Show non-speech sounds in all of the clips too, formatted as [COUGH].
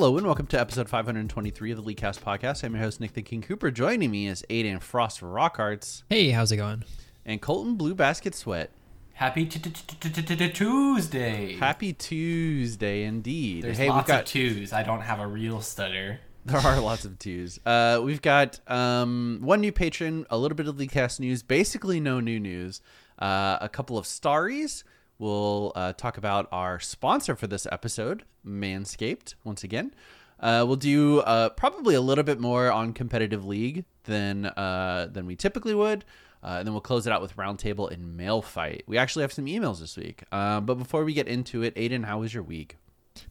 Hello and welcome to episode 523 of the Leaguecast podcast. I'm your host Nick the King Cooper. Joining me is Aiden Frost for Rock Arts Hey, how's it going? and Colton Blue Basket Sweat. Happy t- t- t- t- t- t- Tuesday. Happy Tuesday, indeed. There's hey, we've lots got of twos. I don't have a real stutter. [LAUGHS] There are lots of twos. Uh, we've got um, one new patron, a little bit of Leaguecast news, basically no new news, uh, a couple of starries. We'll uh, talk about our sponsor for this episode, Manscaped, once again. Uh, we'll do uh, probably a little bit more on competitive league than uh, than we typically would. Uh, and then we'll close it out with roundtable and mail fight. We actually have some emails this week. Uh, but before we get into it, Aiden, how was your week?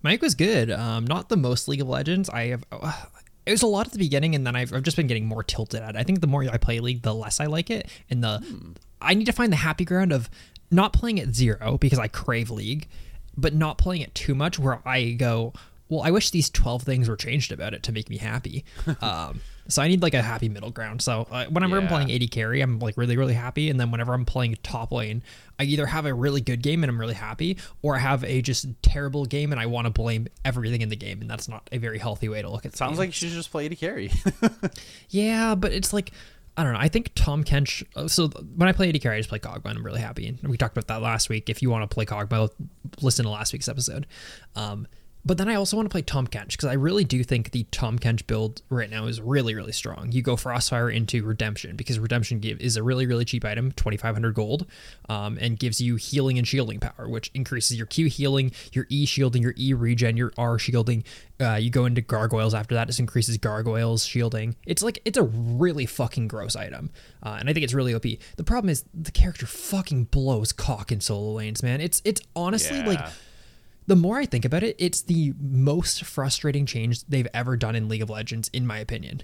Mike was good. Um, not the most League of Legends. I have. Uh, it was a lot at the beginning, and then I've, I've just been getting more tilted at. it. I think the more I play League, the less I like it, and the I need to find the happy ground of not playing at zero because I crave League, but not playing it too much where I go. Well, I wish these twelve things were changed about it to make me happy. [LAUGHS] um, so I need like a happy middle ground. So uh, whenever I'm playing AD carry, I'm like really really happy, and then whenever I'm playing top lane, I either have a really good game and I'm really happy, or I have a just terrible game and I want to blame everything in the game, and that's not a very healthy way to look at. the Sounds like you should just play to carry. [LAUGHS] yeah, but it's like I don't know. I think Tahm Kench. uh, So when I play AD carry, I just play Kog'Maw. and I'm really happy, and we talked about that last week. If you want to play Kog'Maw, listen to last week's episode. Um, but then I also want to play Tahm Kench because I really do think the Tahm Kench build right now is really, really strong. You go Frostfire into Redemption because Redemption give is a really, really cheap item, 2,500 gold, um, and gives you healing and shielding power, which increases your Q healing, your E shielding, your E regen, your R shielding. Uh, you go into Gargoyles after that. This increases Gargoyles shielding. It's like it's a really fucking gross item, uh, and I think it's really OP. The problem is the character fucking blows cock in solo lanes, man. It's it's honestly like Yeah. The more I think about it, it's the most frustrating change they've ever done in League of Legends, in my opinion.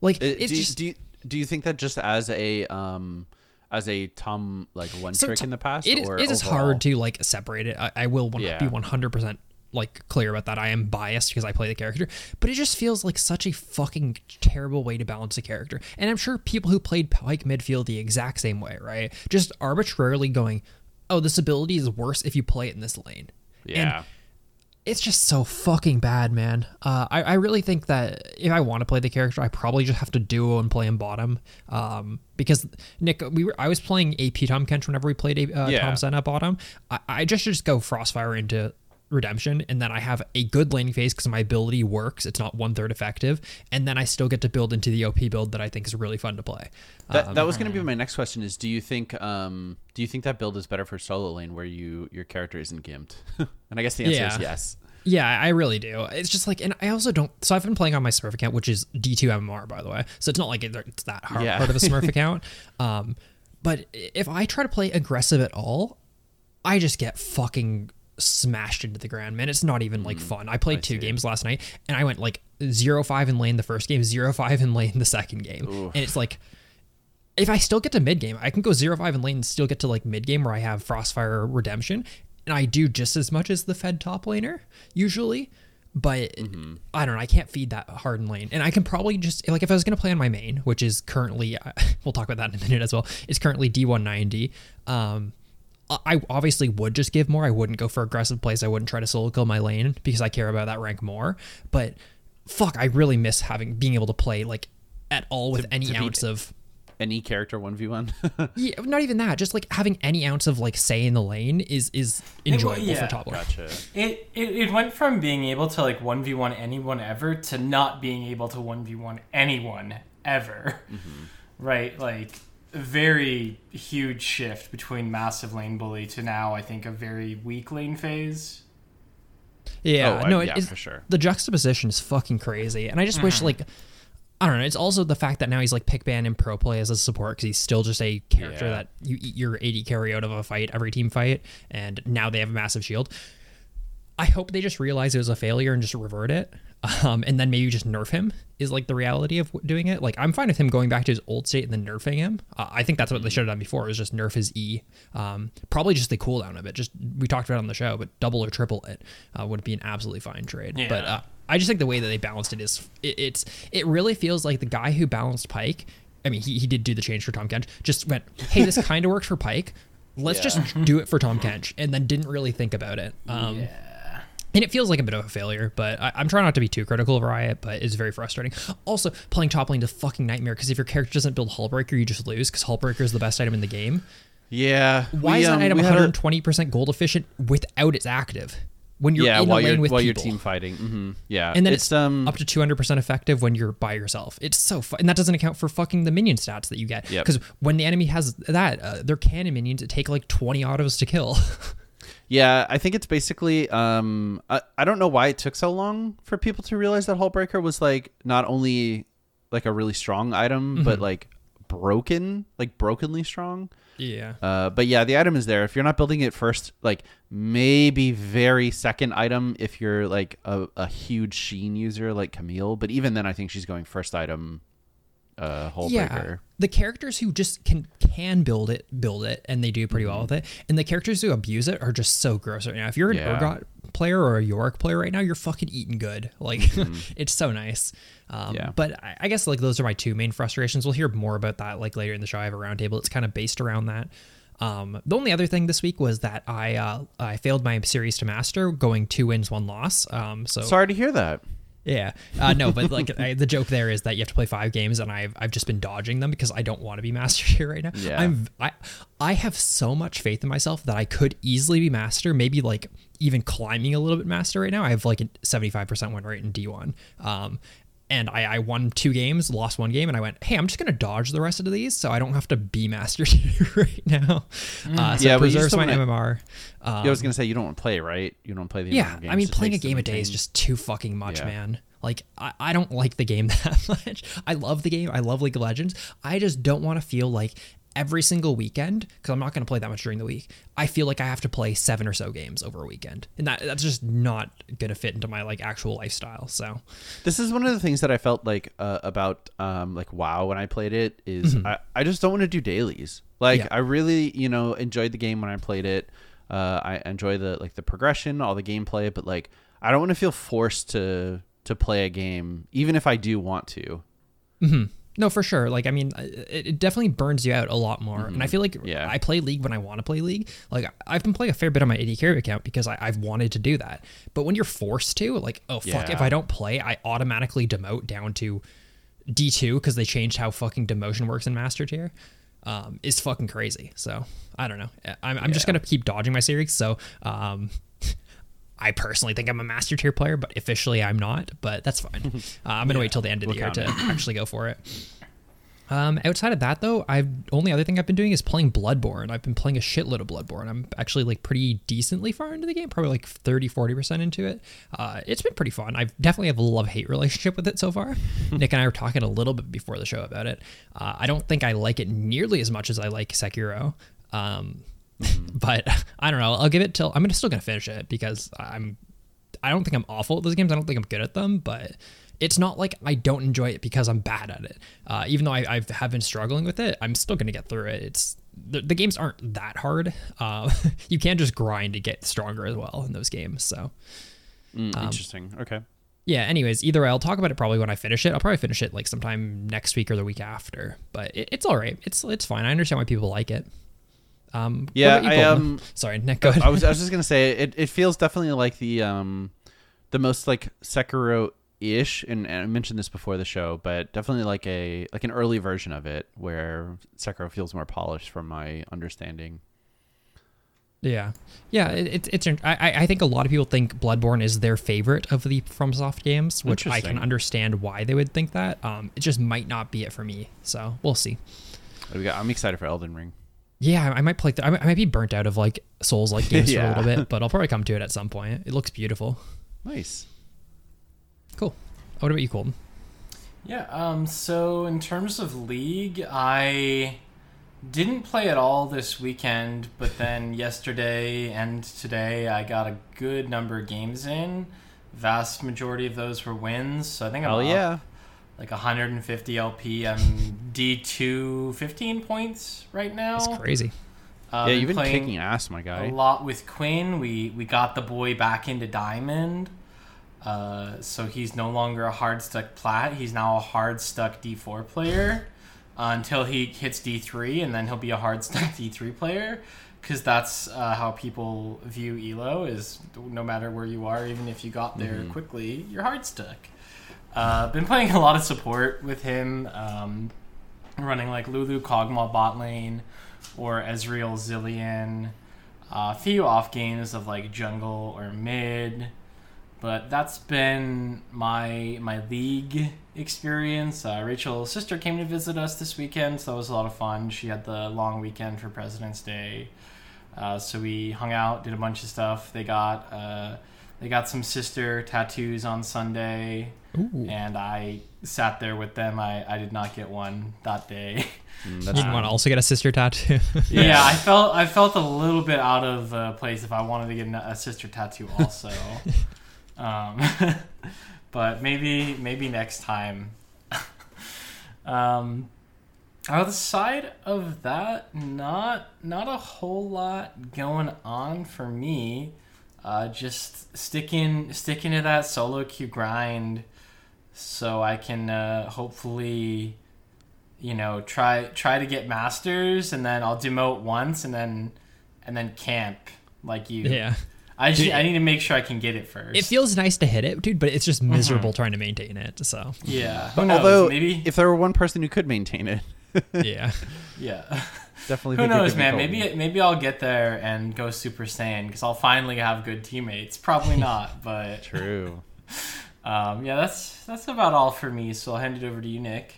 Like Uh, it's do, you, just do, you, do you think that just as a um as a Tom like one so trick t- in the past It it is hard to like separate it. I, I will one, Yeah. be one hundred percent like clear about that. I am biased because I play the character, but it just feels like such a fucking terrible way to balance a character. And I'm sure people who played Pyke midfield the exact same way, right? Just arbitrarily going, "Oh, this ability is worse if you play it in this lane." And Yeah. it's just so fucking bad, man. Uh, I, I really think that if I want to play the character, I probably just have to duo and play him bottom. Um, because Nick, we were I was playing AP Tahm Kench whenever we played a, uh, Yeah. Tom Sen at bottom. I, I just just go Frostfire into Redemption, and then I have a good laning phase because my ability works. It's not one third effective, and then I still get to build into the OP build that I think is really fun to play. That, Um, that was going to be my next question is do you think um do you think that build is better for solo lane where you your character isn't gimped? [LAUGHS] and I guess the answer is yes. Yeah, I really do. It's just like, and I also don't. So I've been playing on my Smurf account, which is D2 MMR, by the way. So it's not like it's that hard Yeah. part of a Smurf [LAUGHS] account. Um, but if I try to play aggressive at all, I just get fucking smashed into the ground, man. It's not even like fun. I played two see. games last night, and I went like zero five in lane the first game, zero five in lane the second game, and it's like if I still get to mid game, I can go zero five in lane and still get to like mid game where I have Frostfire Redemption, and I do just as much as the Fed top laner usually. But I don't know. I can't feed that hard in lane, and I can probably just like if I was gonna play on my main, which is currently [LAUGHS] we'll talk about that in a minute as well. Is currently D one ninety. Um, I- I obviously would just give more. I wouldn't go for aggressive plays. I wouldn't try to solo kill my lane because I care about that rank more. But fuck, I really miss having being able to play like at all with any to ounce of Any character 1v1? [LAUGHS] yeah, not even that. Just like having any ounce of like say in the lane is is enjoyable yeah. for top lane. gotcha. It, it it went from being able to like one v one anyone ever to not being able to one v one anyone ever. Mm-hmm. Right, like a very huge shift between massive lane bully to now. I think a very weak lane phase. Yeah, Oh, uh, no, yeah, it is for sure. the juxtaposition is fucking crazy, and I just wish like. I don't know. It's also the fact that now he's like pick ban in pro play as a support because he's still just a character Yeah. that you eat your AD carry out of a fight, every team fight, and now they have a massive shield. I hope they just realize it was a failure and just revert it. Um, and then maybe just nerf him is like the reality of doing it. Like I'm fine with him going back to his old state and then nerfing him. Uh, I think that's what they should have done before. Was just nerf his E. Um, probably just the cooldown of it. Just we talked about on the show, but double or triple it uh, would be an absolutely fine trade. Yeah. But uh, I just think the way that they balanced it is it, it's it really feels like the guy who balanced Pyke. I mean, he, he did do the change for Tahm Kench. Just went, hey, this [LAUGHS] kind of worked for Pyke. Let's Yeah. just do it for Tahm Kench, and then didn't really think about it. Um, and it feels like a bit of a failure, but I, I'm trying not to be too critical of Riot, but it's very frustrating. Also, playing top lane is a fucking nightmare because if your character doesn't build Hullbreaker, you just lose because Hullbreaker is the best item in the game. Yeah. Why we, is that um, item we had a- 120% gold efficient without its active? When you're yeah, in while a lane you're with while people. you're team fighting. hmm Yeah, and then it's, it's, um up to 200% effective when you're by yourself. It's so fun. And that doesn't account for fucking the minion stats that you get. Yep. Because when the enemy has that, uh, they're cannon minions that take like 20 autos to kill. [LAUGHS] Yeah, I think it's basically. Um, I, I don't know why it took so long for people to realize that Hullbreaker was like not only like a really strong item, but like broken, like brokenly strong. yeah. Uh, but yeah, the item is there. If you're not building it first, like maybe very second item if you're like a, a huge Sheen user like Camille. But even then, I think she's going first item. Uh. Yeah, the characters who just can can build it, build it, and they do pretty well with it. And the characters who abuse it are just so gross right now. If you're an Yeah. Urgot player or a Yorick player right now, you're fucking eating good. [LAUGHS] Like it's so nice. Um, Yeah. But I, I guess like those are my two main frustrations. We'll hear more about that like later in the show. I have a roundtable. It's kind of based around that. Um, the only other thing this week was that I uh, I failed my series to master, going two wins, one loss. Um, so Sorry to hear that. Yeah, uh, no, but like I, the joke there is that you have to play five games, and I've I've just been dodging them because I don't want to be master [LAUGHS] here right now. Yeah. I'm I I have so much faith in myself that I could easily be master, maybe like even climbing a little bit master right now. I have like a seventy five percent win rate in D one. Um, and I, I won two games, lost one game, and I went, hey, I'm just gonna dodge the rest of these, so I don't have to be master [LAUGHS] tier right now. Uh, so Yeah, it preserves my wanna- MMR. Um, Yeah, I was gonna say you don't want to play, right? You don't play the amount yeah, games I mean, it playing a game a day is just too fucking much, Yeah. man. Like, I, I don't like the game [LAUGHS] that much. I love the game. I love League of Legends. I just don't want to feel like every single weekend, because I'm not going to play that much during the week, I feel like I have to play seven or so games over a weekend. And that that's just not going to fit into my, like, actual lifestyle. So, This is one of the things that I felt like uh, about um, like WoW when I played it is I, I just don't want to do dailies. Like Mm-hmm. Yeah. I really you know enjoyed the game when I played it. Uh, I enjoy the like the progression, all the gameplay, but like I don't want to feel forced to to play a game even if I do want to. No, for sure. Like, I mean, it, it definitely burns you out a lot more. And I feel like Mm-hmm. Yeah. I play League when I want to play League. Like, I've been playing a fair bit on my AD carry account because I, I've wanted to do that. But when you're forced to, like, oh, fuck, Yeah. if I don't play, I automatically demote down to D2 because they changed how fucking demotion works in Master Tier. Um, is fucking crazy. So I don't know. I'm, I'm just gonna keep dodging my series. So um, I personally think I'm a master tier player, but officially I'm not. But that's fine. [LAUGHS] uh, I'm gonna wait till the end of the year to actually go for it. Um, outside of that, though, I've only other thing I've been doing is playing Bloodborne. I've been playing a shitload of Bloodborne. I'm actually like pretty decently far into the game, probably like 30, 40% into it. Uh, it's been pretty fun. I've definitely have a love hate relationship with it so far. [LAUGHS] Nick and I were talking a little bit before the show about it. Uh, I don't think I like it nearly as much as I like Sekiro. Um, [LAUGHS] but I don't know. I'll give it till I'm still gonna finish it because I'm I don't think I'm awful at those games. I don't think I'm good at them, but it's not like I don't enjoy it because I'm bad at it. Uh, even though I, I have been struggling with it, I'm still going to get through it. It's the, the games aren't that hard. Uh, [LAUGHS] you can just grind to get stronger as well in those games. So Mm, Um, interesting. Okay. yeah. Anyways, either way, I'll talk about it probably when I finish it. I'll probably finish it like sometime next week or the week after. But it, it's all right. It's it's fine. I understand why people like it. Um, Yeah, I, am. um, [LAUGHS] Sorry, Nick. Go ahead. I was I was just gonna say it. It feels definitely like the um the most like Sekiro ish, and, and I mentioned this before the show, but definitely like a like an early version of it where Sekiro feels more polished from my understanding. Yeah, yeah. It, it's it's. I I- I think a lot of people think Bloodborne is their favorite of the FromSoft games, which I can understand why they would think that. Um, it just might not be it for me. So we'll see. We got? I'm excited for Elden Ring. Yeah, I, I might play. Th- I, might, I might be burnt out of like Souls like games for a little [LAUGHS] bit, but I'll probably come to it at some point. It looks beautiful. Nice. Cool. What about you, Colton? Yeah, um, so in terms of League, I Didn't play at all this weekend, but then [LAUGHS] yesterday and today I got a good number of games in. Vast majority of those were wins, so I think I'm Oh up yeah. Like 150 LP. I'm D2 15 points right now. It's crazy. Uh, yeah, you've been kicking ass, my guy. a lot with Quinn. We we got the boy back into Diamond. Uh, so he's no longer a hard stuck plat. He's now a hard stuck D4 player uh, until he hits D3, and then he'll be a hard [LAUGHS] stuck D3 player. Because that's uh, how people view Elo is no matter where you are, even if you got there quickly, you're hard stuck. Uh, been playing a lot of support with him, um, running like Lulu Kog'Maw bot lane or Ezreal Zilean. Uh, a few off games of like jungle or mid, but that's been my my league experience. Uh, Rachel's sister came to visit us this weekend, so that was a lot of fun. She had the long weekend for President's Day, uh, so we hung out, did a bunch of stuff. They got uh, they got some sister tattoos on Sunday, Ooh. and I sat there with them. I, I did not get one that day. Mm, You [LAUGHS] that's want to also get a sister tattoo? [LAUGHS] Yeah, I felt I felt a little bit out of uh, place if I wanted to get a sister tattoo also. [LAUGHS] um, but maybe maybe next time. um, outside of that, not not a whole lot going on for me. Uh, just sticking sticking to that solo queue grind, so I can uh, hopefully you know try try to get masters and then I'll demote once and then and then camp like you. yeah. I just, I need to make sure I can get it first. It feels nice to hit it, dude, but it's just miserable trying to maintain it. So yeah. Who knows? Although, maybe if there were one person who could maintain it, yeah. [LAUGHS] yeah. definitely. Who knows, man? Colton. Maybe maybe I'll get there and go Super Saiyan because I'll finally have good teammates. Probably [LAUGHS] not, but True. [LAUGHS] um, yeah, that's that's about all for me. So I'll hand it over to you, Nick.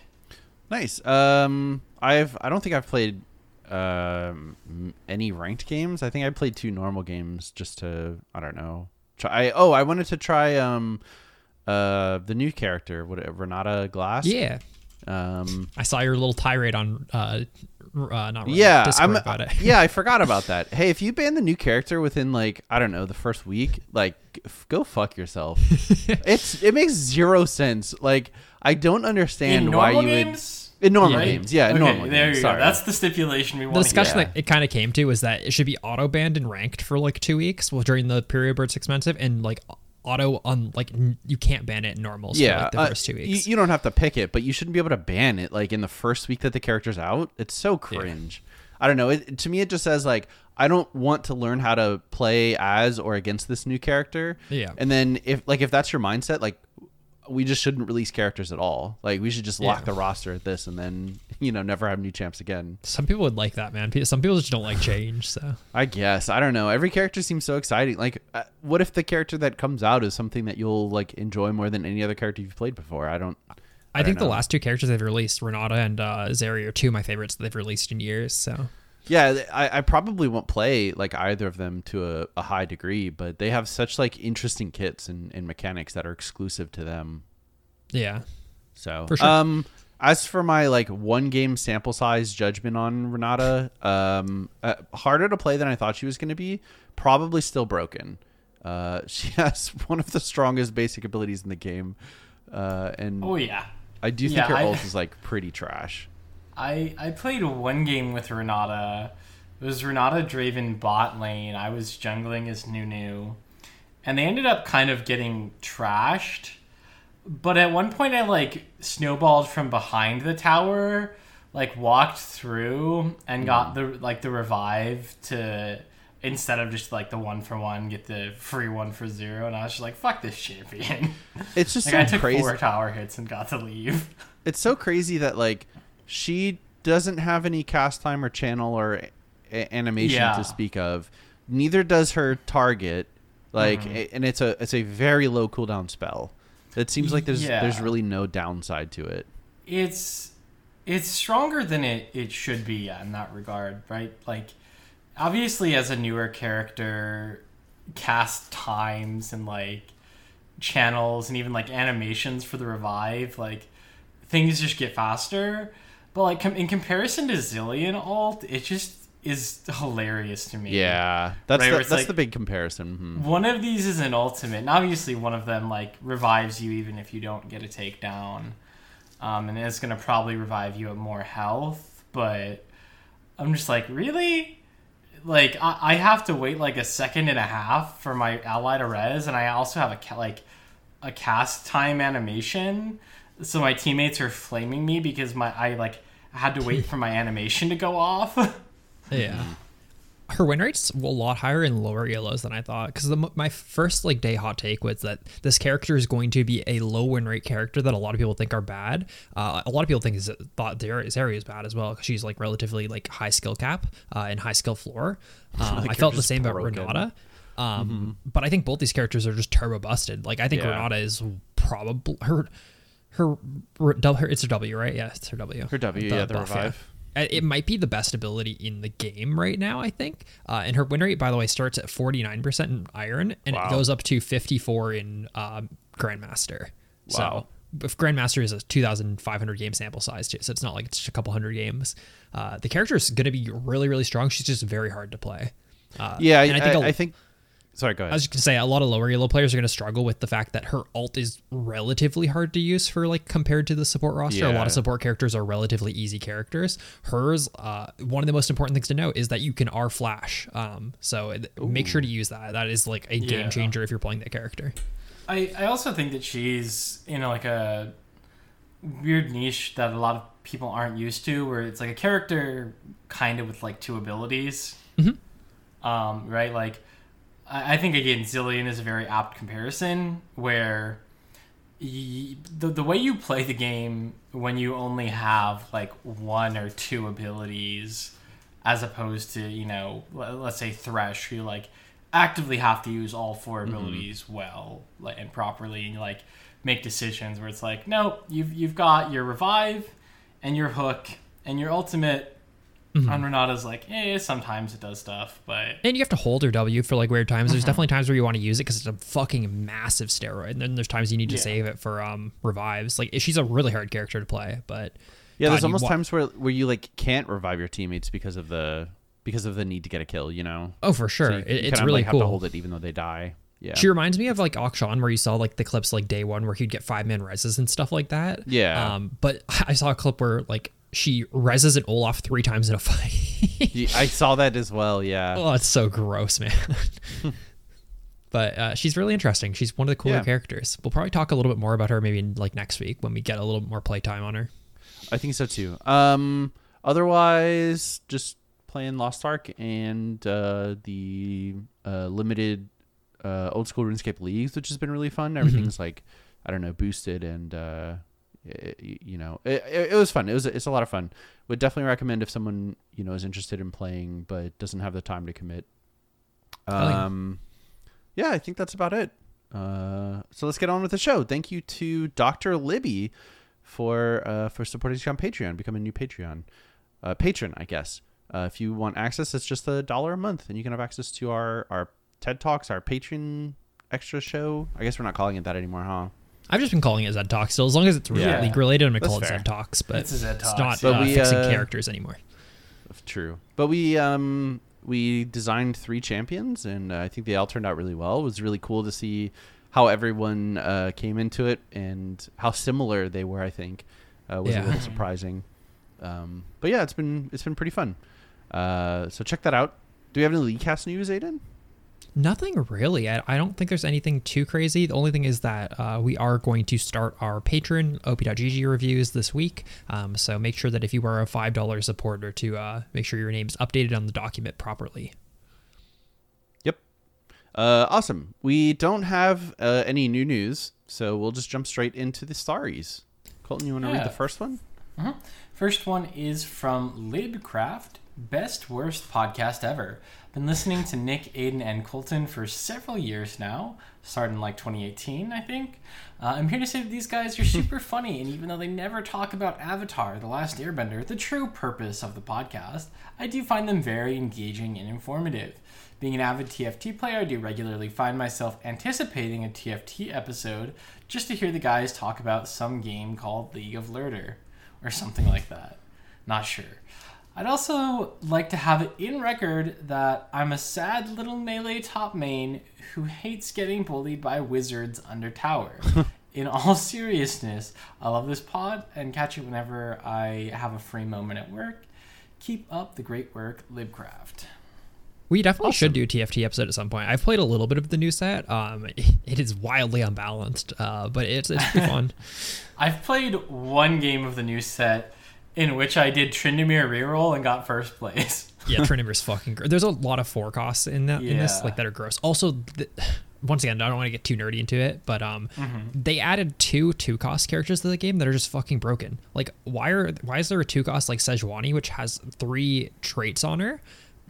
Nice. Um, I've I don't think I've played um any ranked games. I think I played two normal games just to I don't know. Try. I, oh, I wanted to try um uh the new character, what Renata Glasc. Yeah. Um. I saw your little tirade on uh, uh not Reddit, Yeah, Discord I'm. about it. yeah, I [LAUGHS] forgot about that. Hey, if you ban the new character within like I don't know the first week, like f- go fuck yourself. [LAUGHS] it's it makes zero sense. Like I don't understand In why normal you would in normal Yeah. games. Yeah, in okay, normal there games. you Sorry. go. That's the stipulation we want. the discussion yeah. that it kind of came to was that it should be auto banned and ranked for like two weeks well during the period where it's expensive and like auto on like n- you can't ban it in normals yeah, for like the uh, first two weeks You, don't have to pick it, but you shouldn't be able to ban it like in the first week that the character's out. It's so cringe. I don't know. It, to me, it just says like I don't want to learn how to play as or against this new character. Yeah. And then if like if that's your mindset, like we just shouldn't release characters at all. Like we should just lock Yeah. the roster at this, and then you know never have new champs again. some people would like that man some people just don't like change so I guess I don't know. Every character seems so exciting. Like, uh, what if the character that comes out is something that you'll like enjoy more than any other character you've played before? I don't. I, think don't the know. last two characters they've released, Renata and uh, Zeri, are two of my favorites that they've released in years. So Yeah, I, I probably won't play like either of them to a, a high degree, but they have such like interesting kits and, and mechanics that are exclusive to them. yeah, So For sure. Um, as for my like one game sample size judgment on Renata, um, uh, harder to play than I thought she was going to be. Probably still broken. Uh, [LAUGHS] she has one of the strongest basic abilities in the game, uh, and Oh yeah. I do think yeah, her I- ult is like pretty trash. I I played one game with Renata. It was Renata Draven bot lane. I was jungling as Nunu. And they ended up kind of getting trashed. But at one point I like snowballed from behind the tower, like walked through and got hmm. the like the revive to instead of just like the one for one, get the free one for zero, and I was just like, fuck this champion. It's just [LAUGHS] like I took crazy. four tower hits and got to leave. it's so crazy that like she doesn't have any cast time or channel or a- animation Yeah. to speak of. Neither does her target. Like, Mm-hmm. and it's a it's a very low cooldown spell. It seems like there's Yeah. there's really no downside to it. it's it's stronger than it it should be in that regard right like obviously as a newer character cast times and like channels and even like animations for the revive like things just get faster But like com- in comparison to Zilean ult, it just is hilarious to me. Yeah, that's Right, the, that's like- the big comparison. Mhm. One of these is an ultimate, and obviously one of them like revives you even if you don't get a takedown, um, and it's gonna probably revive you at more health. But I'm just like, really? Like I, I have to wait like a second and a half for my ally to res, and I also have a ca- like a cast time animation, so my teammates are flaming me because my I like had to wait for my animation to go off. [LAUGHS] Yeah. Her win rate's a lot higher in lower yellows than I thought. Because my first like day hot take was that this character is going to be a low win rate character that a lot of people think are bad. Uh, a lot of people think is thought Zeri is bad as well because she's like relatively like high skill cap uh, and high skill floor. [LAUGHS] Um, I felt the character's same about. Renata. Um, But I think both these characters are just turbo busted. Like I think Yeah. Renata is probably her her, her, her it's her W right? Yeah, it's her W. Her W, yeah, the buff, revive. Uh, It might be the best ability in the game right now, I think. Uh, and her win rate, by the way, starts at 49% in Iron and Wow. it goes up to 54 in um, Grandmaster. Wow. So if Grandmaster is a 2,500 game sample size too, so it's not like it's just a couple hundred games. Uh, the character is going to be really, really strong. She's just very hard to play. Uh, Yeah, I, and I, think, I think. Sorry, go ahead. I was just gonna say a lot of lower yellow players are gonna struggle with the fact that her ult is relatively hard to use for like compared to the support roster. A lot of support characters are relatively easy characters. Hers, uh, one of the most important things to know is that you can R flash. Um, so it- make sure to use that. That is like a Yeah. game changer if you're playing that character. I, I also think that she's in like a weird niche that a lot of people aren't used to, where it's like a character kind of with like two abilities. Um, right? Like, I, I think again, Zilean is a very apt comparison where y- the, the way you play the game when you only have like one or two abilities as opposed to you know le- let's say thresh who like actively have to use all 4 mm-hmm. abilities well like, and properly and you like make decisions where it's like no you've you've got your revive and your hook and your ultimate on renata's like eh sometimes it does stuff but And you have to hold her W for like weird times. There's definitely times where you want to use it because it's a fucking massive steroid. And then there's times you need to Yeah. save it for um revives. Like she's a really hard character to play, but yeah, God, there's almost wa- times where where you like can't revive your teammates because of the because of the need to get a kill. You know. Oh, for sure. So you, It- you it's really like, cool. Have to hold it even though they die. Yeah. She reminds me of like Akshan, where you saw like the clips like day one where he'd get five man reses and stuff like that. Yeah. Um, but [LAUGHS] I saw a clip where like she reses an Olaf three times in a [LAUGHS] fight. I saw that as well. Yeah. [LAUGHS] oh, it's so gross, man. [LAUGHS] but uh, she's really interesting. She's one of the cooler Yeah. characters. We'll probably talk a little bit more about her maybe in, like next week when we get a little more playtime on her. I think so too. Um, otherwise, just playing Lost Ark and uh, the uh, limited uh, old school RuneScape leagues, which has been really fun. Everything's like I don't know, boosted and y- y- you know, it, it, it was fun. It was it's a lot of fun. Would definitely recommend if someone you know is interested in playing but doesn't have the time to commit. like it. Um, yeah, I think that's about it. Uh, so let's get on with the show. Thank you to Dr. Libby for uh, for supporting us on Patreon. Become a new Patreon uh, patron, I guess. Uh, if you want access, it's just a dollar a month, and you can have access to our our TED Talks, our Patreon extra show. I guess we're not calling it that anymore, huh? I've just been calling it Zed Talks. So as long as it's really Yeah. league related, I'm gonna That's call it. Zed Talks. But It's a Zed it's not But uh, we, fixing uh, characters anymore. True, but we um we designed three champions, and uh, I think they all turned out really well. It was really cool to see how everyone uh, came into it and how similar they were. I think uh, was Yeah. a little surprising. Um, but yeah, it's been it's been pretty fun. Uh, so check that out. Do we have any league cast news, Aiden? Nothing really. I, I don't think there's anything too crazy. The only thing is that uh, we are going to start our patron op.gg reviews this week. Um, so make sure that if you are a five dollar supporter, to uh, make sure your name's updated on the document properly. Yep. Uh, awesome. We don't have uh, any new news, so we'll just jump straight into the stories. Colton, you want to read the first one? First one is from Libcraft, best worst podcast ever. Been listening to Nick, Aiden, and Colton for several years now, starting like 2018, I think. Uh, I'm here to say that these guys are super [LAUGHS] funny, and even though they never talk about Avatar, The Last Airbender, the true purpose of the podcast, I do find them very engaging and informative. Being an avid TFT player, I do regularly find myself anticipating a TFT episode just to hear the guys talk about some game called League of Lurder or something like that. Not sure. I'd also like to have it in record that I'm a sad little melee top main who hates getting bullied by wizards under tower. [LAUGHS] in all seriousness, I love this pod and catch it whenever I have a free moment at work. Keep up the great work, Libcraft. We definitely should do a TFT episode at some point. I've played a little bit of the new set. Um, [LAUGHS] it is wildly unbalanced, uh, but it's it's pretty [LAUGHS] fun. I've played one game of the new set in which I did Tryndamere reroll and got first place. [LAUGHS] yeah, Tryndamere's fucking. Gr- There's a lot of forecasts in that in this Yeah. like that are gross. Also, th- [SIGHS] once again, I don't want to get too nerdy into it, but um, they added two two cost characters to the game that are just fucking broken. Like, why are why is there a two cost like Sejuani which has three traits on her?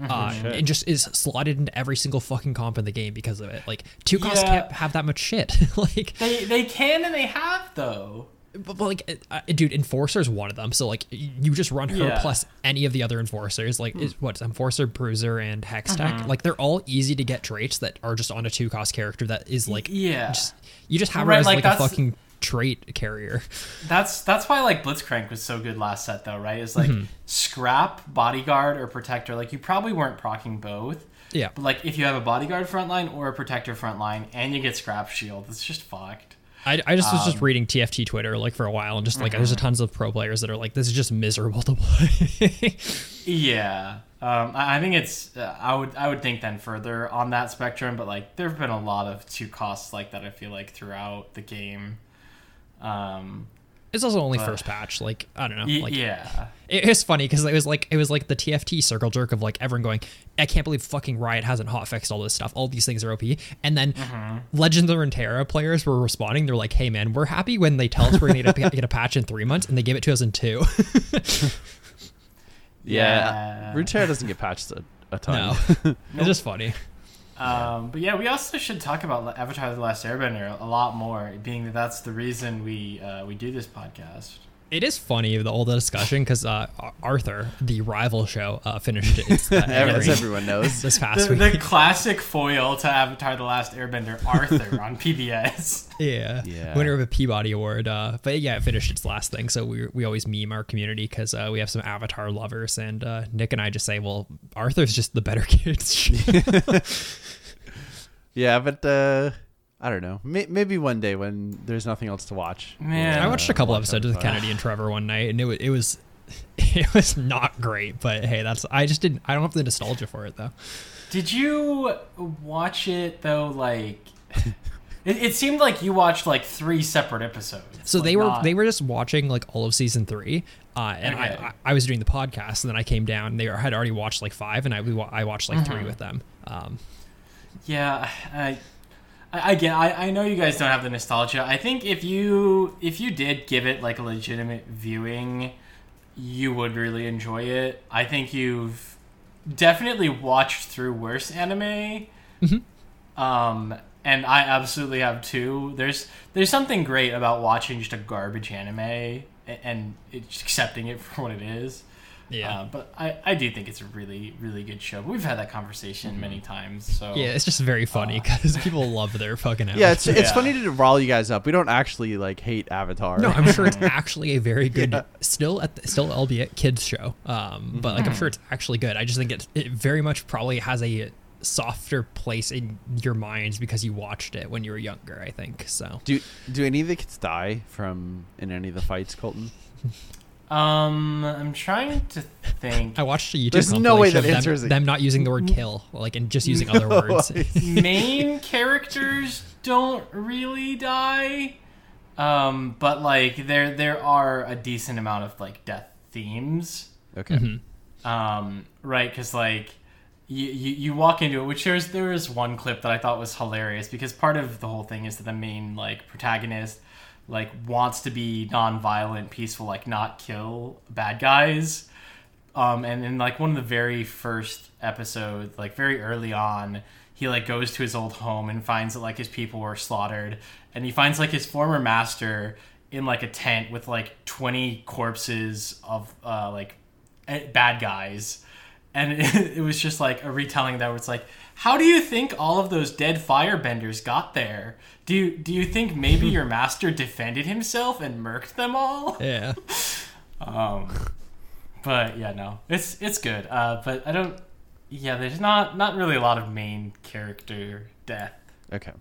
Uh, Shit. and just is slotted into every single fucking comp in the game because of it. Like two costs Yeah. can't have that much shit. [LAUGHS] like They they can and they have though. But, but, like, uh, dude, Enforcer's one of them. So like, you just run her Yeah. plus any of the other Enforcers. Like, is what Enforcer, Bruiser, and Hextech. Mm-hmm. Like, they're all easy to get traits that are just on a two cost character that is like, Yeah. just, you just have Right, her as like, like, a fucking trait carrier. That's that's why like Blitzcrank was so good last set though, right? is like Mm-hmm. scrap, bodyguard, or protector. Like you probably weren't procking both. Yeah. But like if you have a bodyguard frontline or a protector frontline and you get scrap shield, it's just fucked. I, I just was Um, just reading TFT Twitter like for a while and just like mm-hmm. there's a tons of pro players that are like this is just miserable [LAUGHS] to play. Yeah. Um, I, I think it's. Uh, I would. I would think then further on that spectrum, but like there have been a lot of two costs like that. I feel like throughout the game. Um, it's also only But- first patch. Like I don't know. y- like yeah. It was funny because it was like it was like the TFT circle jerk of like everyone going, I can't believe fucking Riot hasn't hot fixed all this stuff. All these things are OP. And then mm-hmm. Legends of Runeterra players were responding. They're like, Hey man, we're happy when they tell us we're gonna get a, [LAUGHS] get a patch in three months, and they gave it to us in two. [LAUGHS] Yeah, Yeah. Runeterra doesn't get patched a, a ton. no, [LAUGHS] it's just funny. Um, but yeah, we also should talk about Avatar: The Last Airbender a lot more, being that that's the reason we uh, we do this podcast. It is funny the all the discussion because uh, Arthur, the rival show, uh, finished its uh, [LAUGHS] As airing everyone knows. [LAUGHS] this past The, week. the classic foil to Avatar: The Last Airbender, Arthur on [LAUGHS] PBS. Yeah. Yeah. Winner of a Peabody Award. Uh, but yeah, it finished its last thing. So we, we always meme our community because uh, we have some Avatar lovers. And uh, Nick and I just say, well, Arthur's just the better kid. Yeah, but uh, I don't know. Maybe one day when there's nothing else to watch. Man. we'll, I watched a couple episodes with Avatar. Kennedy and Trevor one night, and it was, it was. [LAUGHS] It was not great, but hey, that's I just didn't. I don't have the nostalgia for it though. Did you watch it though? Like, [LAUGHS] it, it seemed like you watched like three separate episodes. So Like, they were not- they were just watching like all of season three, uh, and Okay. I, I I was doing the podcast, and then I came down. And they had already watched like five, and I we, I watched like Mm-hmm. three with them. Um, Yeah, I, I again, I, I know you guys don't have the nostalgia. I think if you if you did give it like a legitimate viewing, you would really enjoy it. I think you've definitely watched through worse anime. Um, and I absolutely have too. There's there's something great about watching just a garbage anime a- and accepting it for what it is. Yeah. Uh, but I, I do think it's a really, really good show. We've had that conversation many times. So Yeah, it's just very funny because people love their fucking. Yeah, it's it's Yeah. funny to rile you guys up. We don't actually like hate Avatar. no, I'm sure it's [LAUGHS] actually a very good, still at the, still albeit kids show. Um, but like I'm sure it's actually good. I just think it it very much probably has a softer place in your minds because you watched it when you were younger. I think so. do do any of the kids die from in any of the fights, Colton? [LAUGHS] Um, I'm trying to think. I watched a YouTube. There's no way compilation that of them, answers it. them not using the word kill, like and just using [LAUGHS] other words. [LAUGHS] Main characters don't really die. Um, but like there there are a decent amount of like death themes. Okay. Mm-hmm. Um, right, because like you, you you walk into it, which there's there is one clip that I thought was hilarious because part of the whole thing is that the main like protagonist like wants to be non-violent, peaceful, like not kill bad guys. Um, and in like one of the very first episodes, like very early on, he like goes to his old home and finds that like his people were slaughtered, and he finds like his former master in like a tent with like twenty corpses of uh, like eh, bad guys, and it, [LAUGHS] it was just like a retelling that was like, how do you think all of those dead firebenders got there? Do you do you think maybe [LAUGHS] your master defended himself and murked them all? [LAUGHS] yeah. Um, but yeah, no, it's it's good. Uh, but I don't. Yeah, there's not not really a lot of main character death. Okay.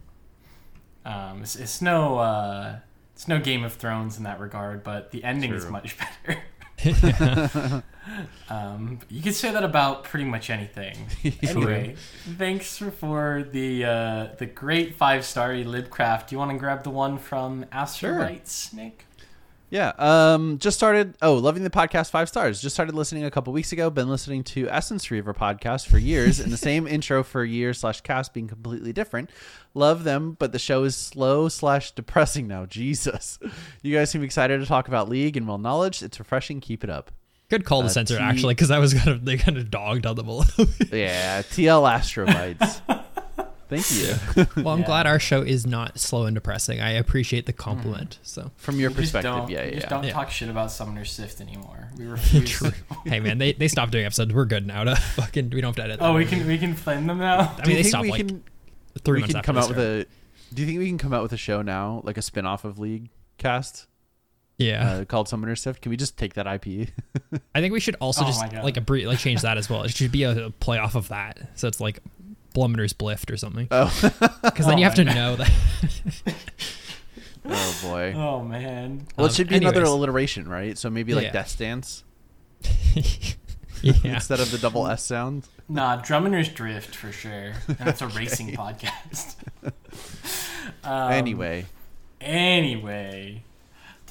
Um, it's, it's no uh, it's no Game of Thrones in that regard, but the ending is much [LAUGHS] better. [LAUGHS] [LAUGHS] um, you could say that about pretty much anything. [LAUGHS] Anyway, thanks for, for the uh, the great five star libcraft. Do you want to grab the one from Astrolites, Nick? Yeah. Um. Just started. Oh, loving the podcast. Five stars. Just started listening a couple weeks ago. Been listening to Essence Reaver podcast for years, and the same [LAUGHS] intro for years slash cast being completely different. Love them, but the show is slow slash depressing now. [LAUGHS] Jesus. You guys seem excited to talk about League and well knowledge. It's refreshing. Keep it up. Good call to Uh, censor T- actually, because I was kind of [LAUGHS] they kind of dogged on the below. Yeah. TL Astrobites. Thank you. [LAUGHS] well, I'm Yeah. glad our show is not slow and depressing. I appreciate the compliment. So From your We perspective, yeah, we yeah. just don't Yeah. talk shit about Summoner Sift anymore. We [LAUGHS] refuse. true. hey man, they they stopped doing episodes. We're good now. To [LAUGHS] fucking we don't have to edit. Oh, them. we can we can flame them now. I mean, they think stopped like can three we months can after come out with a? Do you think we can come out with a show now, like a spin off of League Cast? Yeah, uh, called Summoner Sift. Can we just take that IP? I think we should also Oh just like a bre- like change that as well. It should be a, a play off of that. So it's like Blumminer's Blift or something. oh, [LAUGHS] Because then Oh you have to my know that. oh boy. Oh man. Well, it Um, should be another alliteration, right? So maybe like Yeah. Death Dance [LAUGHS] yeah. [LAUGHS] instead of the double S sound. Nah, Drummer's Drift for sure. And it's a racing podcast. um, anyway, Anyway,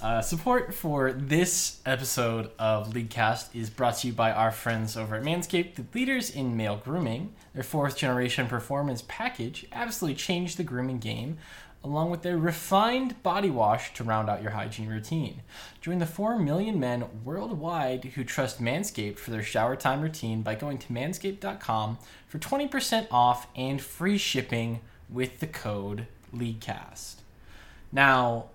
uh, support for this episode of Leaguecast is brought to you by our friends over at Manscaped, the leaders in male grooming. Their fourth generation performance package absolutely changed the grooming game, along with their refined body wash to round out your hygiene routine. Join the 4 million men worldwide who trust Manscaped for their shower time routine by going to manscaped.com for 20% off and free shipping with the code LEAGUECAST. Now,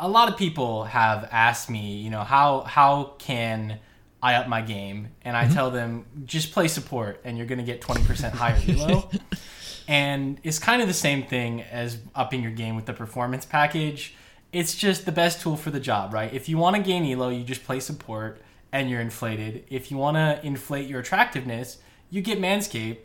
a, lot of people have asked me, you know, how how can I up my game? And I mm-hmm. tell them just play support, and you're going to get twenty percent higher elo. [LAUGHS] and it's kind of the same thing as upping your game with the performance package. It's just the best tool for the job, right? If you want to gain elo, you just play support, and you're inflated. If you want to inflate your attractiveness, you get Manscaped.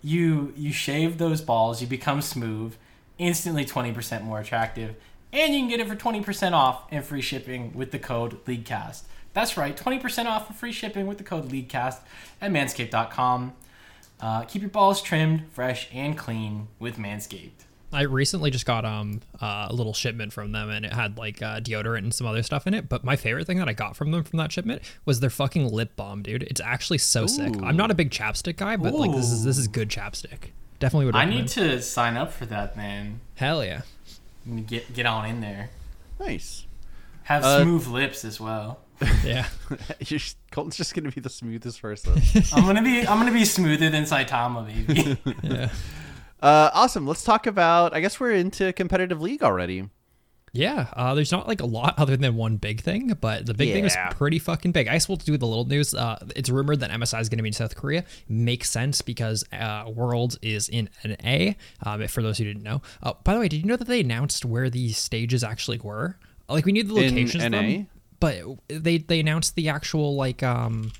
You you shave those balls, you become smooth, instantly 20% more attractive, and you can get it for 20% off and free shipping with the code LEAGUECAST. That's right, 20% off and free shipping with the code LEAGUECAST at manscaped.com. Uh, keep your balls trimmed, fresh, and clean with Manscaped. I recently just got um uh, a little shipment from them and it had like uh, deodorant and some other stuff in it. But my favorite thing that I got from them from that shipment was their fucking lip balm, dude. It's actually so sick. I'm not a big chapstick guy, but like this is this is good chapstick. Definitely would. I need to sign up for that, man. Hell yeah. I'm gonna Get, get on in there. nice. Have Uh, smooth lips as well. Yeah. [LAUGHS] You're, Colton's just gonna be the smoothest person. [LAUGHS] I'm gonna be I'm gonna be smoother than Saitama, baby. yeah. [LAUGHS] uh, awesome. Let's talk about. I guess we're into competitive league already. Yeah, uh, there's not like a lot other than one big thing, but the big thing is pretty fucking big. I guess we'll do the little news. Uh, it's rumored that MSI is going to be in South Korea. Makes sense because uh, World is in NA. Um, for those who didn't know. Uh, by the way, did you know that they announced where these stages actually were? Like we knew the locations, of NA? them, but they they announced the actual like um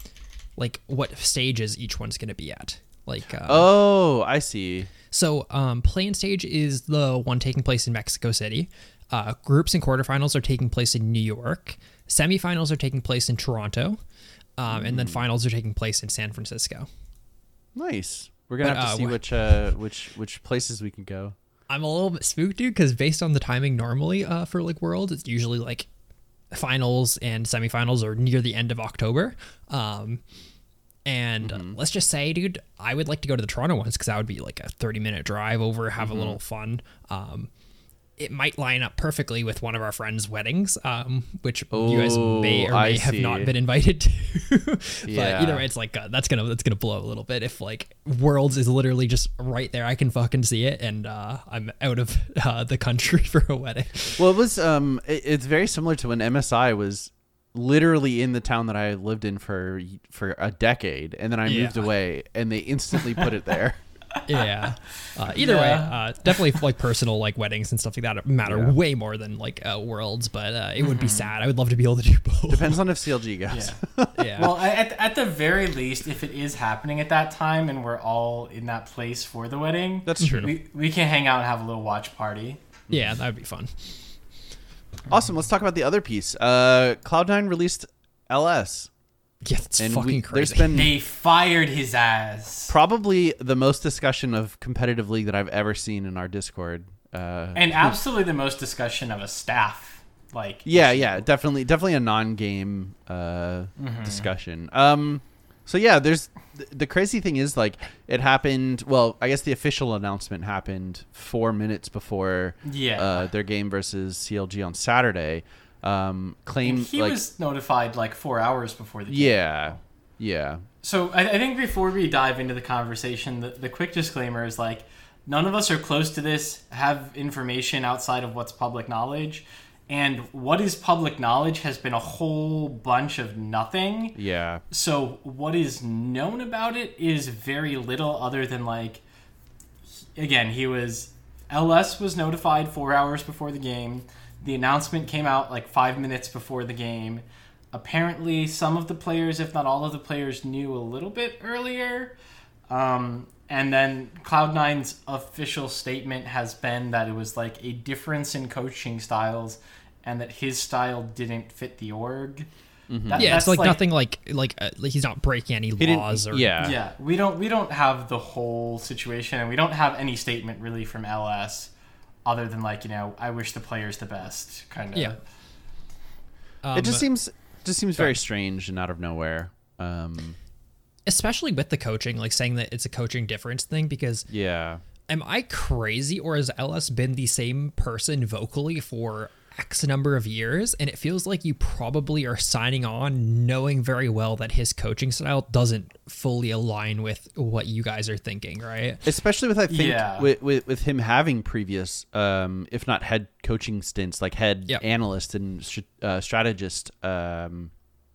like what stages each one's going to be at. Like uh, Oh, I see. so, um, playing stage is the one taking place in Mexico City. Uh, groups and quarterfinals are taking place in New York. Semifinals are taking place in Toronto, um, and then Hmm. finals are taking place in San Francisco. Nice. We're gonna But, have to uh, see wh- which uh which which places we can go. I'm a little bit spooked, dude, because based on the timing normally uh, for like World, it's usually like finals and semifinals are near the end of October. Um, and uh, let's just say, dude, I would like to go to the Toronto ones because that would be like a 30 minute drive over, have a little fun. Um, it might line up perfectly with one of our friends' weddings, um, which you guys may or may I have not been invited [LAUGHS] to. but Yeah. either way, it's like uh, that's gonna that's gonna blow a little bit if like Worlds is literally just right there. I can fucking see it, and uh, I'm out of [LAUGHS] uh, the country [LAUGHS] for a wedding. Well, it was um, it, it's very similar to when MSI was literally in the town that I lived in for for a decade, and then I moved away, and they instantly put it there. Yeah. Uh, either way, uh, definitely like personal like weddings and stuff like that matter Yeah. way more than like uh, worlds. But uh, it would be sad. I would love to be able to do both. Depends on if CLG [LAUGHS] goes. Yeah. yeah. Well, at, at the very least, if it is happening at that time and we're all in that place for the wedding, That's true. we, we can hang out and have a little watch party. yeah, that would be fun. Awesome. Let's talk about the other piece. Uh, Cloud9 released LS. Yeah, that's And fucking we, crazy. there's been They fired his ass. probably the most discussion of competitive league that I've ever seen in our Discord. Uh, And absolutely the most discussion of a staff. Like, yeah, yeah, definitely, definitely a non-game uh, Mm-hmm. discussion. Um, so yeah, there's th- the crazy thing is like it happened. Well, I guess the official announcement happened four minutes before Yeah. uh, their game versus CLG on Saturday. Um, claim he like was notified like four hours before the game. yeah, yeah, So I, I think before we dive into the conversation, the, the quick disclaimer is like none of us are close to this, have information outside of what's public knowledge, and what is public knowledge has been a whole bunch of nothing. yeah. So what is known about it is very little, other than like again, he was LS was notified four hours before the game. The announcement came out like five minutes before the game. Apparently, some of the players, if not all of the players, knew a little bit earlier. Um, and then Cloud9's official statement has been that it was like a difference in coaching styles and that his style didn't fit the org. That- yeah, it's that's, like, nothing like like, uh, like he's not breaking any laws or yeah. yeah we don't we don't have the whole situation and we don't have any statement really from ls other than like you know i wish the players the best kind of Yeah. Um, it just seems just seems very strange and out of nowhere. Um, especially with the coaching, like saying that it's a coaching difference thing because yeah, am I crazy or has LS been the same person vocally for X number of years? And it feels like you probably are signing on knowing very well that his coaching style doesn't fully align with what you guys are thinking, right? especially with I think Yeah. with, with with him having previous, um, if not head coaching stints, like head Yep. analyst and uh, strategist um,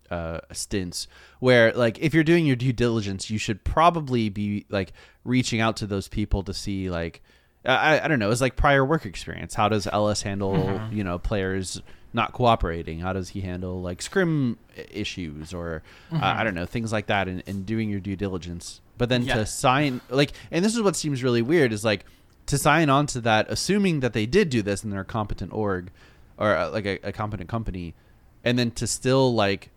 uh, stints, where like if you're doing your due diligence, you should probably be like reaching out to those people to see like. I, I don't know. It's like prior work experience. How does LS handle you know players not cooperating? How does he handle like scrim issues or uh, I don't know things like that? And, and doing your due diligence. But then Yeah. to sign like, and this is what seems really weird is like to sign on to that, assuming that they did do this and they're a competent org or uh, like a, a competent company, and then to still like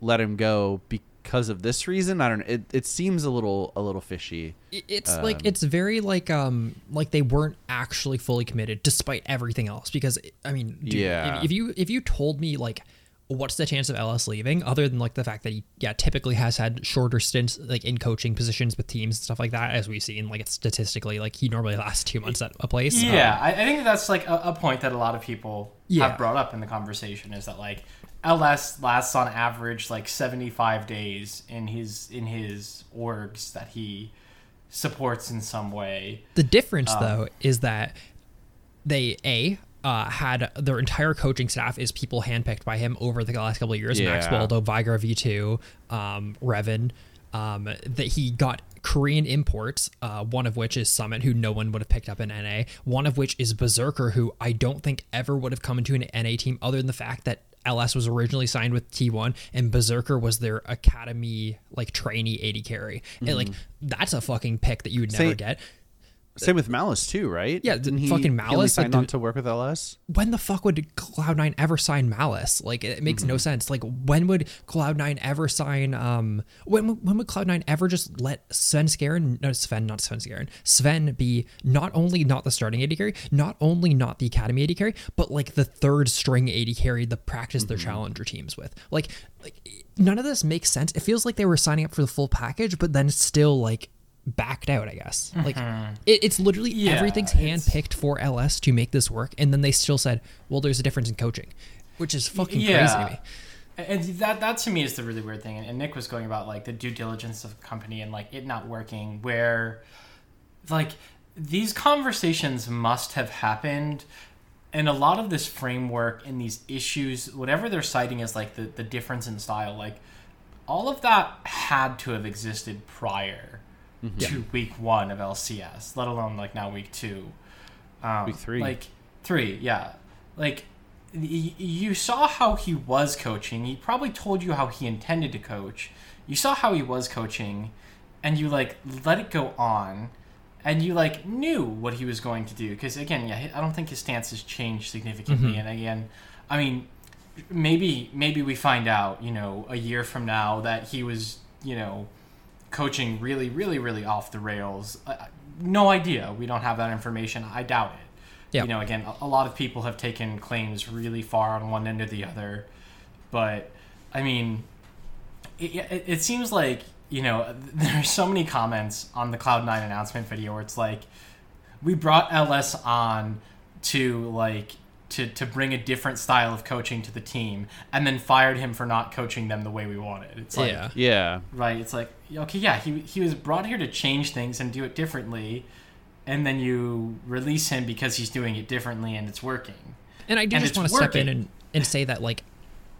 let him go because of this reason. I don't know. It, it seems a little a little fishy. It- It's like it's very like um like they weren't actually fully committed despite everything else because I mean dude, Yeah. if, if you if you told me like what's the chance of LS leaving other than like the fact that he yeah typically has had shorter stints like in coaching positions with teams and stuff like that as we've seen like it's statistically like he normally lasts two months at a place Um, yeah I, I think that's like a, a point that a lot of people Yeah. have brought up in the conversation is that like ls lasts on average like 75 days in his in his orgs that he supports in some way The difference, though, is that they a uh, had their entire coaching staff is people handpicked by him over the last couple of years. Max Yeah. Waldo, Veigar V two, um, Revan. Um, that he got Korean imports, uh, one of which is Summit, who no one would have picked up in NA. One of which is Berserker, who I don't think ever would have come into an NA team other than the fact that LS was originally signed with T1 and Berserker was their academy like trainee AD carry. And like mm-hmm. that's a fucking pick that you would never get. Same with Malice too, right? Yeah, Didn't he, fucking Malice, like, signed on to work with LS. when the fuck would Cloud9 ever sign Malice? Like it makes Mm-hmm. no sense. Like when would Cloud9 ever sign um when when would Cloud9 ever just let Svenskeren no Zven not Sven Skaren Zven be not only not the starting AD carry, not only not the academy AD carry, but like the third string AD carry the practice their Mm-hmm. challenger teams with. Like like none of this makes sense. It feels like they were signing up for the full package, but then still like backed out, I guess. Like mm-hmm. it, it's literally Yeah, everything's it's- handpicked for LS to make this work, and then they still said, "Well, there's a difference in coaching," which is fucking crazy to me. And that that to me is the really weird thing. And Nick was going about like the due diligence of the company and like it not working, where like these conversations must have happened. And a lot of this framework and these issues, whatever they're citing as like the, the difference in style, like all of that had to have existed prior to week one of LCS, let alone like now week two. Um, Week three. Like three, yeah. Like y- you saw how he was coaching. He probably told you how he intended to coach. You saw how he was coaching, and you like let it go on, and you like knew what he was going to do. Because again, yeah, I don't think his stance has changed significantly. And again, I mean, maybe maybe we find out, you know, a year from now that he was, you know, coaching really, really, really off the rails. Uh, no idea. We don't have that information. I doubt it. Yeah. You know, again, a, a lot of people have taken claims really far on one end or the other, but I mean, it, it, it seems like you know [LAUGHS] there's so many comments on the Cloud Nine announcement video where it's like, we brought LS on to like to to bring a different style of coaching to the team, and then fired him for not coaching them the way we wanted. It's like, yeah. Yeah. right? It's like, okay, yeah, he he was brought here to change things and do it differently, and then you release him because he's doing it differently and it's working. And I do And just it's want to step in and, and say that like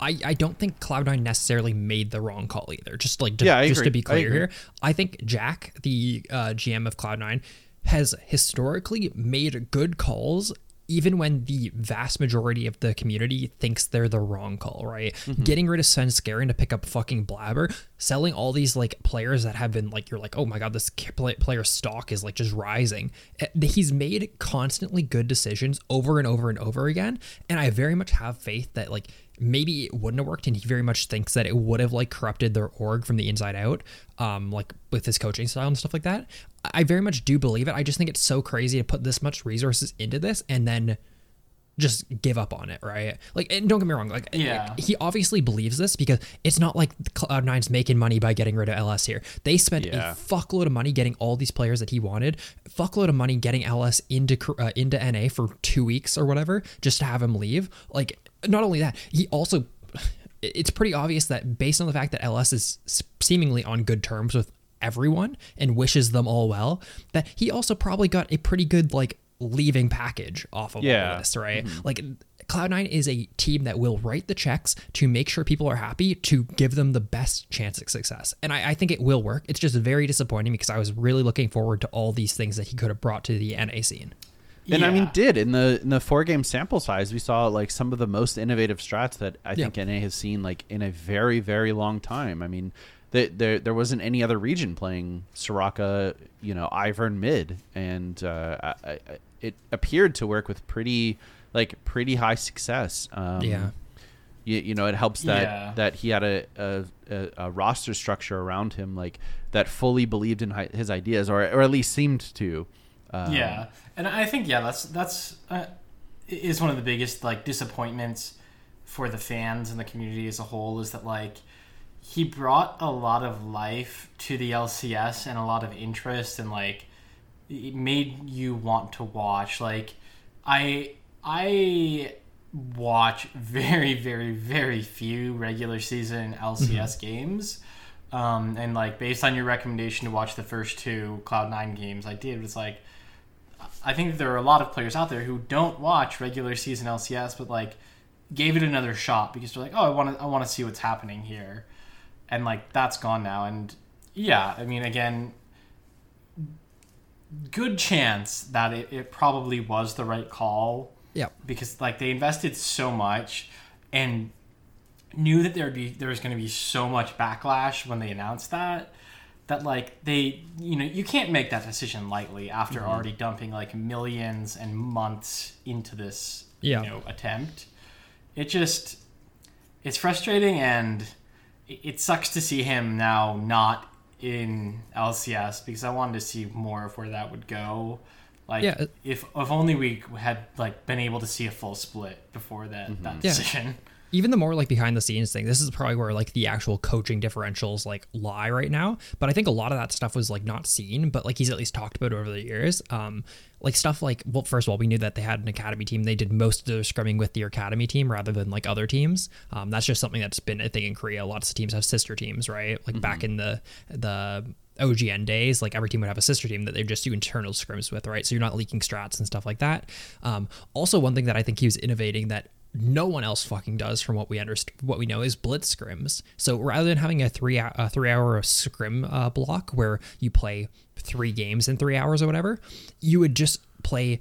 I, I don't think Cloud9 necessarily made the wrong call either. Just like to, Yeah, I just to be clear agree. here, I think Jack, the uh, GM of Cloud9, has historically made good calls even when the vast majority of the community thinks they're the wrong call, right? Mm-hmm. Getting rid of Svenskeren to pick up fucking Blaber, selling all these like players that have been like you're like, oh my god, this player stock is like just rising. Eh, He's made constantly good decisions over and over and over again, and I very much have faith that like maybe it wouldn't have worked and he very much thinks that it would have like corrupted their org from the inside out um like with his coaching style and stuff like that. I very much do believe it. I just think it's so crazy to put this much resources into this and then just give up on it right? Like and don't get me wrong like Yeah. he obviously believes this because it's not like cloud nine's making money by getting rid of ls here. They spent Yeah. a fuckload of money getting all these players that he wanted fuckload of money getting ls into uh, into na for two weeks or whatever just to have him leave. Like not only that he also it's pretty obvious that based on the fact that ls is seemingly on good terms with everyone and wishes them all well that he also probably got a pretty good like leaving package off of all Yeah. of this right? Mm-hmm. Like cloud9 is a team that will write the checks to make sure people are happy to give them the best chance at success. And I, I think it will work. It's just very disappointing because i was really looking forward to all these things that he could have brought to the na scene And I mean, did in the in the four game sample size, we saw like some of the most innovative strats that I Yeah. think NA has seen like in a very very long time. I mean, the, there there wasn't any other region playing Soraka, you know, Ivern mid, and uh, I, I, it appeared to work with pretty like pretty high success. Um, Yeah. You, you know, it helps that Yeah. that he had a, a, a, a roster structure around him like that fully believed in his ideas, or or at least seemed to. Um, yeah, and I think yeah, that's that's uh, is one of the biggest like disappointments for the fans and the community as a whole is that like he brought a lot of life to the LCS and a lot of interest and like it made you want to watch. Like I I watch [LAUGHS] very very very few regular season LCS games. Um, and like based on your recommendation to watch the first two Cloud9 games I did. Was like I think there are a lot of players out there who don't watch regular season LCS, but like gave it another shot because they're like, oh, I want to, I want to see what's happening here, and like that's gone now. And yeah, I mean, again, good chance that it, it probably was the right call. Yeah. Because like they invested so much and knew that there would be there was going to be so much backlash when they announced that that like they you know you can't make that decision lightly after Mm-hmm. already dumping like millions and months into this Yeah. you know attempt it just it's frustrating and it- it sucks to see him now not in LCS because I wanted to see more of where that would go. Like Yeah. if if only we had like been able to see a full split before that Mm-hmm. that Yeah. Even the more like behind the scenes thing this is probably where like the actual coaching differentials like lie right now. But i think a lot of that stuff was like not seen but like he's at least talked about over the years. Um like stuff like well first of all we knew that they had an academy team. They did most of their scrimming with their academy team rather than like other teams. Um that's just something that's been a thing in korea. Lots of teams have sister teams right? Like back in the the OGN days, like every team would have a sister team that they just do internal scrims with, right? So you're not leaking strats and stuff like that. Um, also, one thing that I think he was innovating that no one else fucking does from what we understand what we know is blitz scrims. So rather than having a three hou- a three hour scrim uh, block where you play three games in three hours or whatever you would just play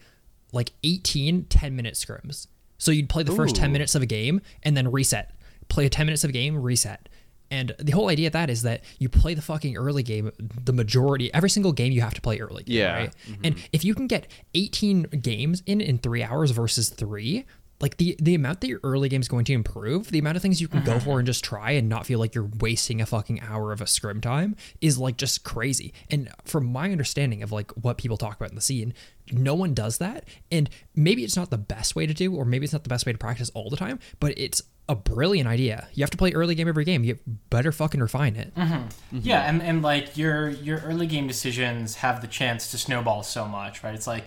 like 18 10 minute scrims. So you'd play the first 10 minutes of a game and then reset. Play 10 minutes of a game reset. And the whole idea of that is that you play the fucking early game the majority every single game you have to play early game, Yeah. right? And if you can get 18 games in in three hours versus three like the the amount that your early game is going to improve the amount of things you can go uh-huh. for and just try and not feel like you're wasting a fucking hour of a scrim time is like just crazy. And from my understanding of like what people talk about in the scene no one does that. And maybe it's not the best way to do or maybe it's not the best way to practice all the time but it's a brilliant idea. You have to play early game every game. You better fucking refine it. Mm-hmm. Mm-hmm. Yeah, and, and like your your early game decisions have the chance to snowball so much, right? It's like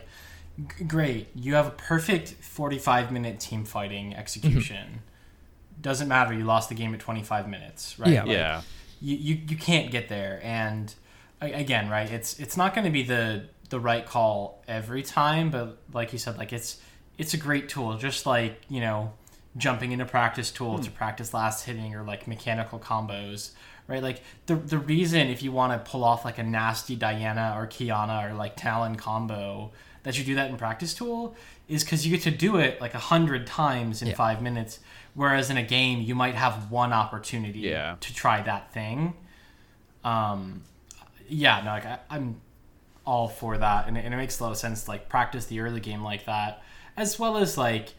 g- great, you have a perfect 45 minute team fighting execution. Mm-hmm. Doesn't matter, you lost the game at 25 minutes, right? Yeah. Like, Yeah. You, you you can't get there and again, right? It's it's not going to be the the right call every time, but like you said like it's it's a great tool just like, you know, jumping into practice tool hmm. to practice last hitting or like mechanical combos right like the the reason if you want to pull off like a nasty diana or Qiyana or like talon combo that you do that in practice tool is because you get to do it like a hundred times in Yeah. five minutes. Whereas in a game you might have one opportunity Yeah. to try that thing. Um yeah no like I, i'm all for that. And it, and it makes a lot of sense to like practice the early game like that. As well as like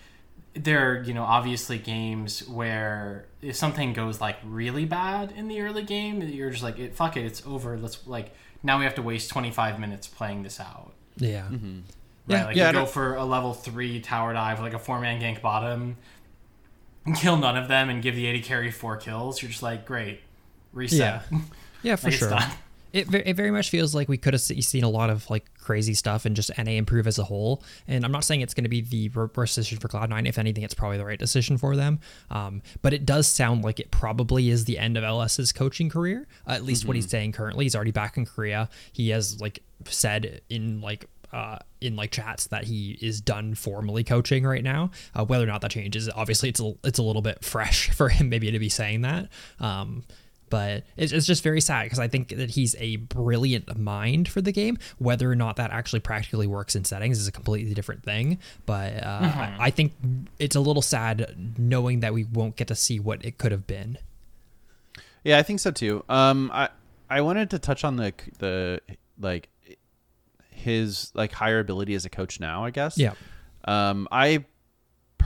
there are you know obviously games where if something goes like really bad in the early game you're just like it, fuck it it's over. Let's like now we have to waste 25 minutes playing this out Mm-hmm. yeah right Yeah. like Yeah, you go for a level 3 tower dive like a four man gank bottom kill none of them and give the AD carry four kills you're just like great reset Yeah. [LAUGHS] Yeah, for Like, sure. It, it very much feels like we could have seen a lot of like crazy stuff and just NA improve as a whole. And I'm not saying it's going to be the worst decision for Cloud9. If anything, it's probably the right decision for them. Um, but it does sound like it probably is the end of LS's coaching career. Uh, at least what he's saying currently. He's already back in Korea. He has like said in like uh, in like chats that he is done formally coaching right now. Uh, whether or not that changes, obviously it's a, it's a little bit fresh [LAUGHS] for him maybe to be saying that. Um, but it's, it's just very sad because I think that he's a brilliant mind for the game. Whether or not that actually practically works in settings is a completely different thing. But uh, I, I think it's a little sad knowing that we won't get to see what it could have been. Yeah, I think so too. Um, I I wanted to touch on the the like his like higher ability as a coach now. I guess. Yeah. Um, I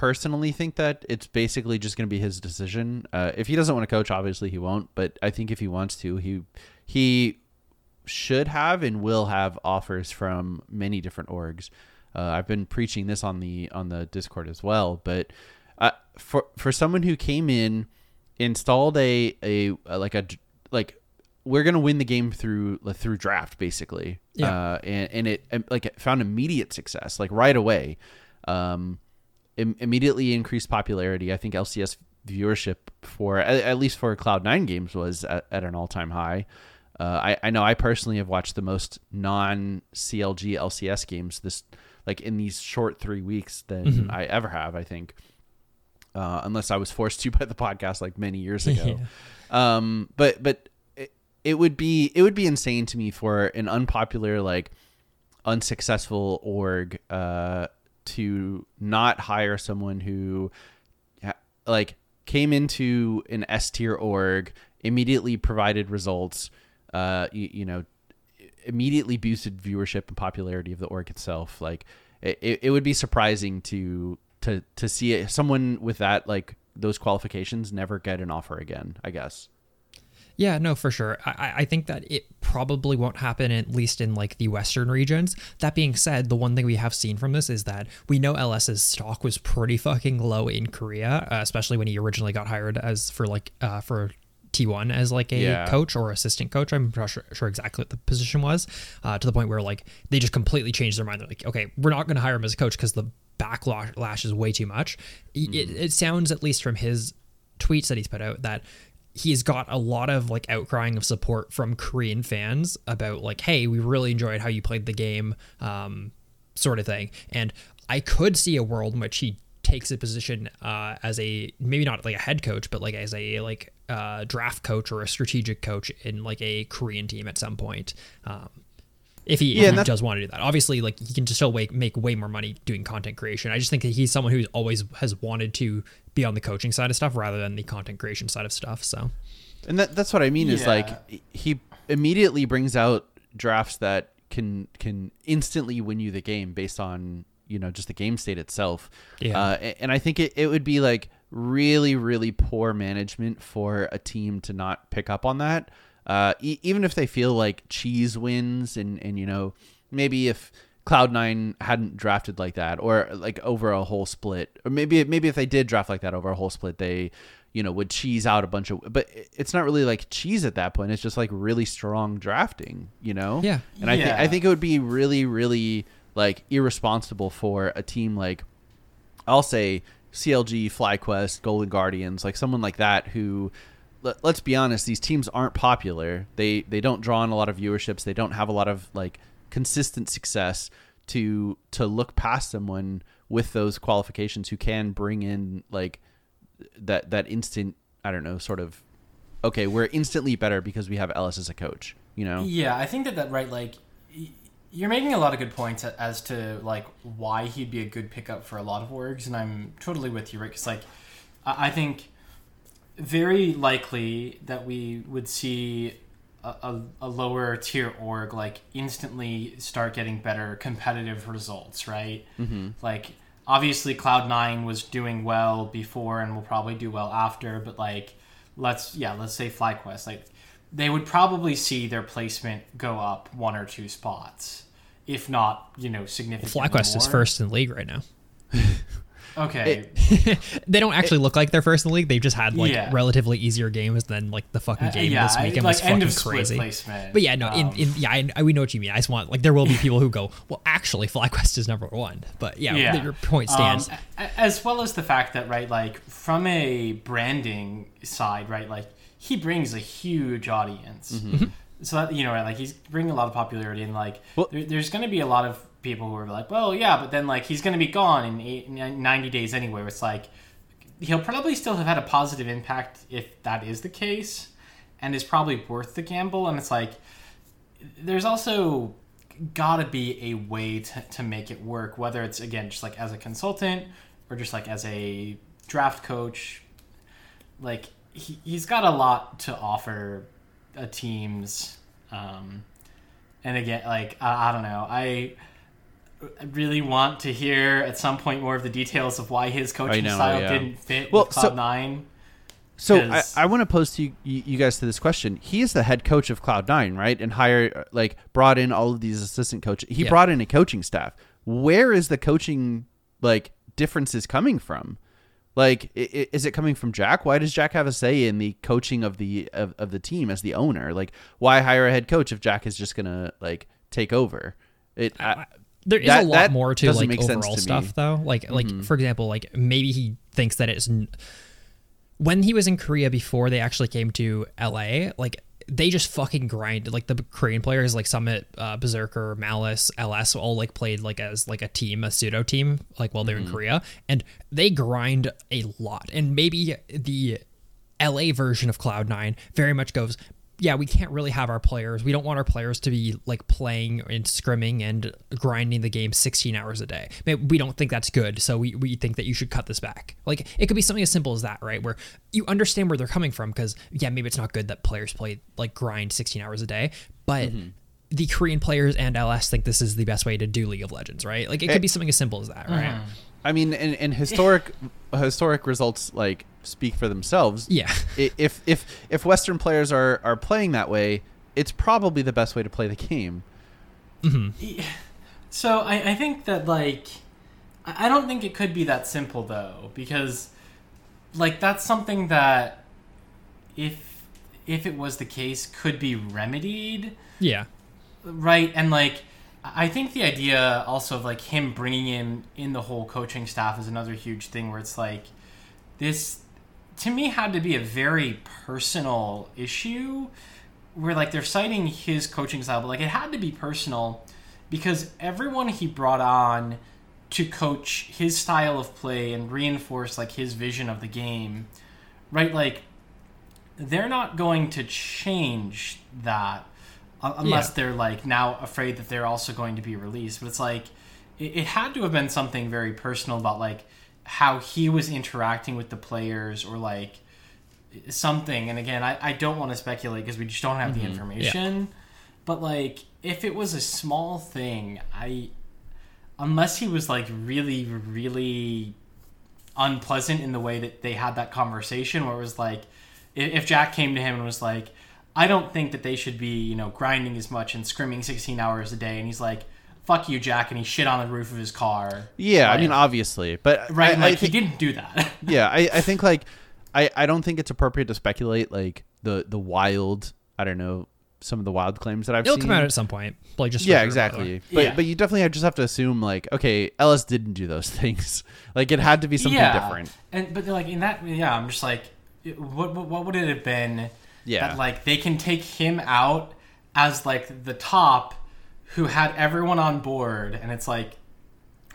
personally think that it's basically just going to be his decision. Uh, if he doesn't want to coach, obviously he won't. But I think if he wants to, he he should have and will have offers from many different orgs. Uh, I've been preaching this on the on the Discord as well. But uh, for for someone who came in, installed a a, a like a like we're gonna win the game through through draft basically. Yeah. Uh, and and it like it found immediate success like right away. Um, Im- immediately increased popularity. I think LCS viewership for at, at least for Cloud Nine games was at, at an all time high. Uh, I, I know I personally have watched the most non CLG LCS games this like in these short three weeks than I ever have. I think, uh, unless I was forced to [LAUGHS] by the podcast like many years ago. [LAUGHS] um, but but it, it would be it would be insane to me for an unpopular like unsuccessful org uh, to not hire someone who like came into an S tier org, immediately provided results, uh, you, you know, immediately boosted viewership and popularity of the org itself. Like it, it would be surprising to to to see someone with that like those qualifications never get an offer again. I guess. Yeah, no, for sure. I, I- think that it probably won't happen, at least in like the Western regions. That being said, the one thing we have seen from this is that we know LS's stock was pretty fucking low in Korea, uh, especially when he originally got hired as for like uh, for T1 as like a Yeah. coach or assistant coach. I'm not sure, sure exactly what the position was, uh, to the point where like they just completely changed their mind. They're like, okay, we're not going to hire him as a coach because the backlash is way too much. It- It, it sounds, at least from his tweets that he's put out, that he's got a lot of like outcrying of support from Korean fans about like, hey, we really enjoyed how you played the game, um, sort of thing. And I could see a world in which he takes a position uh, as a maybe not like a head coach, but like as a like uh, draft coach or a strategic coach in like a Korean team at some point. Um, if he, Yeah, if he does want to do that, obviously, like he can just still make, make way more money doing content creation. I just think that he's someone who's always has wanted to be on the coaching side of stuff rather than the content creation side of stuff. So And that that's what I mean is like he immediately brings out drafts that can can instantly win you the game based on you know just the game state itself. Yeah. Uh, and I think it, it would be like really really poor management for a team to not pick up on that. Uh, e- even if they feel like cheese wins and and you know maybe if Cloud9 hadn't drafted like that or like over a whole split or maybe maybe if they did draft like that over a whole split they you know would cheese out a bunch of but it's not really like cheese at that point. It's just like really strong drafting you know? Yeah. and I think I think it would be really really like irresponsible for a team like I'll say CLG, FlyQuest, Golden Guardians, like someone like that who let, let's be honest, these teams aren't popular. They they don't draw in a lot of viewerships. They don't have a lot of like consistent success to to look past someone with those qualifications who can bring in like that that instant I don't know, sort of okay, we're instantly better because we have LS as a coach, you know? Yeah, I think that that right like you're making a lot of good points as to like why he'd be a good pickup for a lot of orgs, and I'm totally with you, right? Because like I think very likely that we would see a, a, a lower tier org like instantly start getting better competitive results, right? Mm-hmm. Like obviously Cloud Nine was doing well before and will probably do well after, but like let's yeah let's say FlyQuest like they would probably see their placement go up one or two spots, if not you know significantly. FlyQuest is first in the league right now. [LAUGHS] Okay. [LAUGHS] They don't actually look like they're first in the league. They've just had like Yeah. relatively easier games than like the fucking Uh, game yeah, this I- weekend like was end fucking of crazy. placement. But yeah, no, in, Um, in yeah, I, I, we know what you mean. I just want like there will be people who go, well, actually, FlyQuest is number one. But yeah, yeah. your point stands. Um, as well as the fact that right, like from a branding side, right, like he brings a huge audience. Mm-hmm. So that you know, right, like he's bringing a lot of popularity, and like Well- there, there's going to be a lot of people who are like, well, yeah, but then like he's going to be gone in eight, 90 days anyway. It's like he'll probably still have had a positive impact if that is the case, and is probably worth the gamble. And it's like there's also gotta be a way to, to make it work whether it's again just like as a consultant or just like as a draft coach like he, he's got a lot to offer a team's um and again like I, I don't know I really want to hear at some point more of the details of why his coaching know, style yeah. didn't fit Well, with so- Cloud9. So I, 'Cause- I want to pose to you, you you guys to this question. He is the head coach of Cloud Nine, right? And hired like brought in all of these assistant coaches. He Yeah. brought in a coaching staff. Where is the coaching like differences coming from? Like, i- i- is it coming from Jack? Why does Jack have a say in the coaching of the of, of the team as the owner? Like, why hire a head coach if Jack is just gonna like take over? It. I, there is that- a lot more to like overall to stuff though. Like like for example, like maybe he thinks that it's n- when he was in Korea before they actually came to LA, like they just fucking grinded. Like the Korean players like Summit, uh, Berserker, Malice, LS all like played like as like a team, a pseudo team, like while they're in Korea, and they grind a lot. And maybe the LA version of Cloud9 very much goes, yeah, we can't really have our players. We don't want our players to be like playing and scrimming and grinding the game 16 hours a day. Maybe we don't think that's good, so we, we think that you should cut this back. Like it could be something as simple as that, right? Where you understand where they're coming from because yeah, maybe it's not good that players play like grind 16 hours a day, but mm-hmm. the Korean players and LS think this is the best way to do League of Legends, right? Like it could eh. be something as simple as that, right? Mm-hmm. I mean, and, and historic historic results like speak for themselves. Yeah. If if if Western players are are playing that way, it's probably the best way to play the game. Mm-hmm. So I, I think that like I I don't think it could be that simple though because like that's something that if if it was the case could be remedied Yeah. right and like I think the idea also of like him bringing in in the whole coaching staff is another huge thing where it's like this to me had to be a very personal issue where like they're citing his coaching style but like it had to be personal because everyone he brought on to coach his style of play and reinforce like his vision of the game, right? Like they're not going to change that unless Yeah. they're like now afraid that they're also going to be released. But it's like it, it had to have been something very personal about like how he was interacting with the players or like something. And again, I, I don't want to speculate because we just don't have the mm-hmm. information. But like if it was a small thing, I unless he was like really really unpleasant in the way that they had that conversation where it was like if Jack came to him and was like I don't think that they should be, you know, grinding as much and scrimming 16 hours a day and he's like fuck you Jack and he shit on the roof of his car. Yeah, I mean, obviously, but right I, and, I like think- he didn't do that. [LAUGHS] yeah, I, I think like I, I don't think it's appropriate to speculate like the the wild I don't know some of the wild claims that I've It'll seen. come out at some point. Like just yeah, for sure, by the way. exactly. But Yeah. but you definitely just have to assume like okay, LS didn't do those [LAUGHS] things. like it had to be something yeah. different. And but like in that yeah, I'm just like what what, what would it have been Yeah. that like they can take him out as like the top who had everyone on board and it's like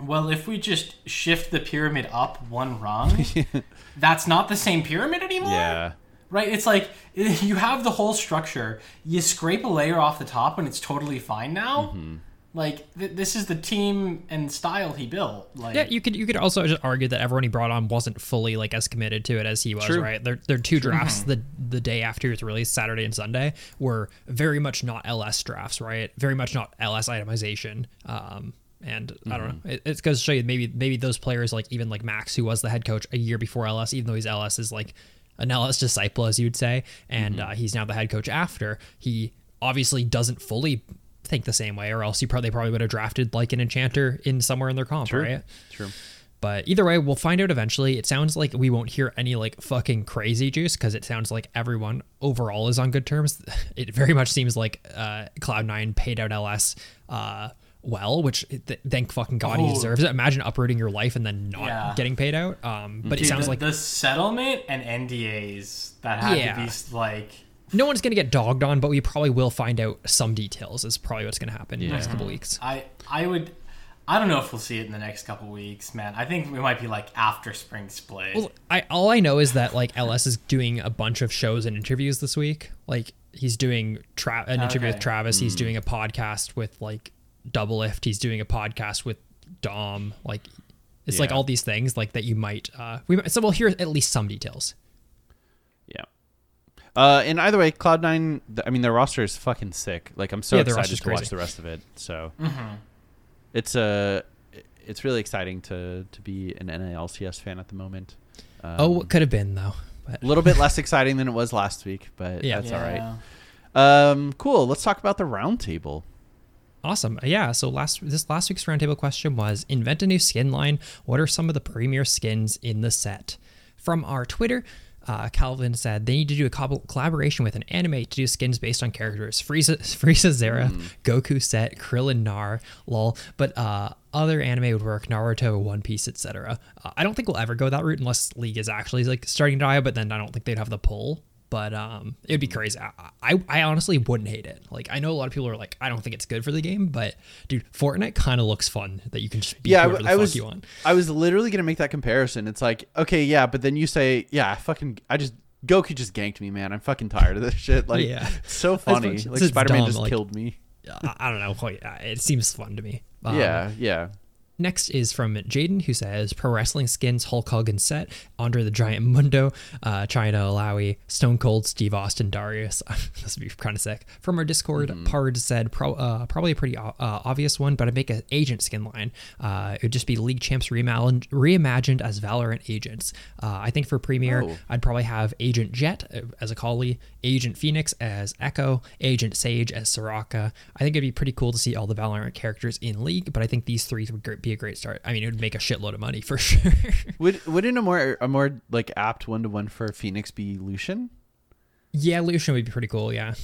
well if we just shift the pyramid up one rung [LAUGHS] that's not the same pyramid anymore? Yeah. right? It's like [LAUGHS] you have the whole structure. You scrape a layer off the top and it's totally fine now. Mm-hmm. Like th- this is the team and style he built like Yeah, you could you could also just argue that everyone he brought on wasn't fully like as committed to it as he was, True. right? Their their two drafts the the day after it was released, Saturday and Sunday, were very much not LS drafts, right? Very much not LS itemization. Um and I don't know. It, it's goes to show you maybe maybe those players like even like Max, who was the head coach a year before LS, even though he's LS is like an LS disciple, as you'd say, and uh, he's now the head coach after. He obviously doesn't fully think the same way, or else you probably probably would have drafted like an enchanter in somewhere in their comp, right? True. But either way, we'll find out eventually. It sounds like we won't hear any like fucking crazy juice because it sounds like everyone overall is on good terms. [LAUGHS] It very much seems like uh, Cloud9 paid out LS uh, well, which th- thank fucking God he Oh. deserves it. Imagine uprooting your life and then not Yeah. getting paid out. Um, but it sounds the, like the settlement and NDAs that had Yeah. to be like no one's going to get dogged on, but we probably will find out some details, is probably what's going to happen in the next couple weeks. I I would I don't know if we'll see it in the next couple weeks, man. I think we might be like after spring split. Well, I all I know is that like LS is doing a bunch of shows and interviews this week. Like he's doing tra- an interview with Okay. Travis. He's doing a podcast with like Doublelift. He's doing a podcast with Dom. Like it's like all these things like that you might uh we might, so we'll hear at least some details. Yeah. Uh, and either way, Cloud Nine. I mean, their roster is fucking sick. Like, I'm so Yeah, excited roster's to watch the rest of it. So, Mm-hmm. it's a, it's really exciting to to be an NALCS fan at the moment. Um, oh, it could have been though. But a little bit less exciting than it was last week, but Yeah. that's all right. Um, cool. Let's talk about the roundtable. Awesome. Yeah. So last this last week's roundtable question was invent a new skin line. What are some of the premier skins in the set? From our Twitter, uh, Calvin said they need to do a co- collaboration with an anime to do skins based on characters. Frieza, [LAUGHS] Frieza Zeri, Goku set, Krillin Gnar, lol. But uh, other anime would work, Naruto, One Piece, etc. Uh, I don't think we'll ever go that route unless League is actually like starting to die. But then I don't think they'd have the pull but um it'd be crazy I, I i honestly wouldn't hate it like i know a lot of people are like i don't think it's good for the game but dude fortnite kind of looks fun that you can just be Yeah, I, whoever the I fuck was. I was literally gonna make that comparison. It's like, okay, yeah, but then you say, yeah, I fucking, I just Goku just ganked me, man. I'm fucking tired of this [LAUGHS] shit. Like, Yeah. so funny. It's- like it's Spider Man just like- killed me. I, I don't know uh, it seems fun to me Um, yeah, yeah. Next is from Jaden, who says Pro Wrestling Skins, Hulk Hogan set, Andre the Giant Mundo, uh, Chyna Illaoi, Stone Cold, Steve Austin, Darius. [LAUGHS] this would be kind of sick. From our Discord, Pard said pro, uh, probably a pretty uh, obvious one, but I'd make an agent skin line. Uh, it would just be League Champs reimagined, reimagined as Valorant agents. Uh, I think for Premier, Oh. I'd probably have Agent Jett uh, as a Kali, Agent Phoenix as Ekko, Agent Sage as Soraka. I think it'd be pretty cool to see all the Valorant characters in League, but I think these three would be a great start. I mean, it would make a shitload of money for [LAUGHS] sure. Would wouldn't a more a more like apt one to one for Phoenix be Lucian? yeah, Lucian would be pretty cool. Yeah,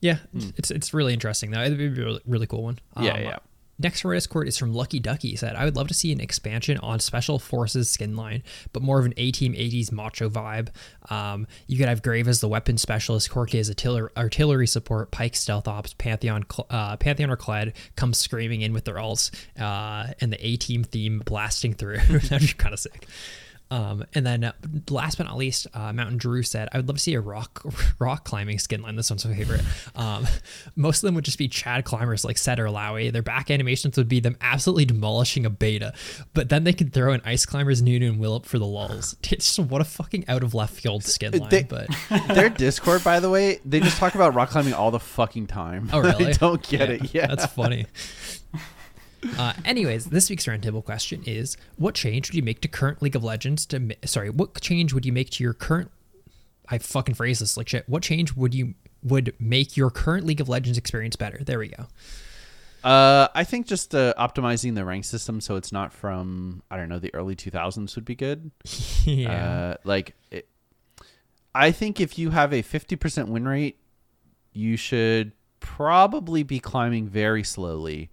yeah, it's it's really interesting though. It'd be a really, really cool one. Yeah, Um, yeah. Next from our Discord is from Lucky Ducky. He said, I would love to see an expansion on Special Forces skin line, but more of an A Team 80s macho vibe. Um, you could have Graves as the weapon specialist, Corki as artillery, artillery support, Pyke stealth ops, Pantheon, uh, Pantheon or Kled come screaming in with their ults, uh, and the A Team theme blasting through. [LAUGHS] That'd be kind of sick. Um, and then uh, last but not least, uh, Mountain Drew said, I would love to see a rock [LAUGHS] rock climbing skin line. This one's my favorite. Um, [LAUGHS] most of them would just be Chad climbers like Sett or Lowy. Their back animations would be them absolutely demolishing a beta, but then they could throw in Ice Climbers, Nunu, and Willump for the lulls. [LAUGHS] It's just what a fucking out of left field skin line. They- but Their Discord, by the way, they just talk about rock climbing all the fucking time. oh really? I don't get it. Yeah, that's funny. Uh, anyways, this week's roundtable question is: What change would you make to current League of Legends? To sorry, what change would you make to your current? I fucking phrase this like shit. What change would you would make your current League of Legends experience better? There we go. Uh, I think just uh, optimizing the rank system so it's not from I don't know the early 2000s would be good. [LAUGHS] yeah. Uh, like, it, I think if you have a 50% win rate, you should probably be climbing very slowly.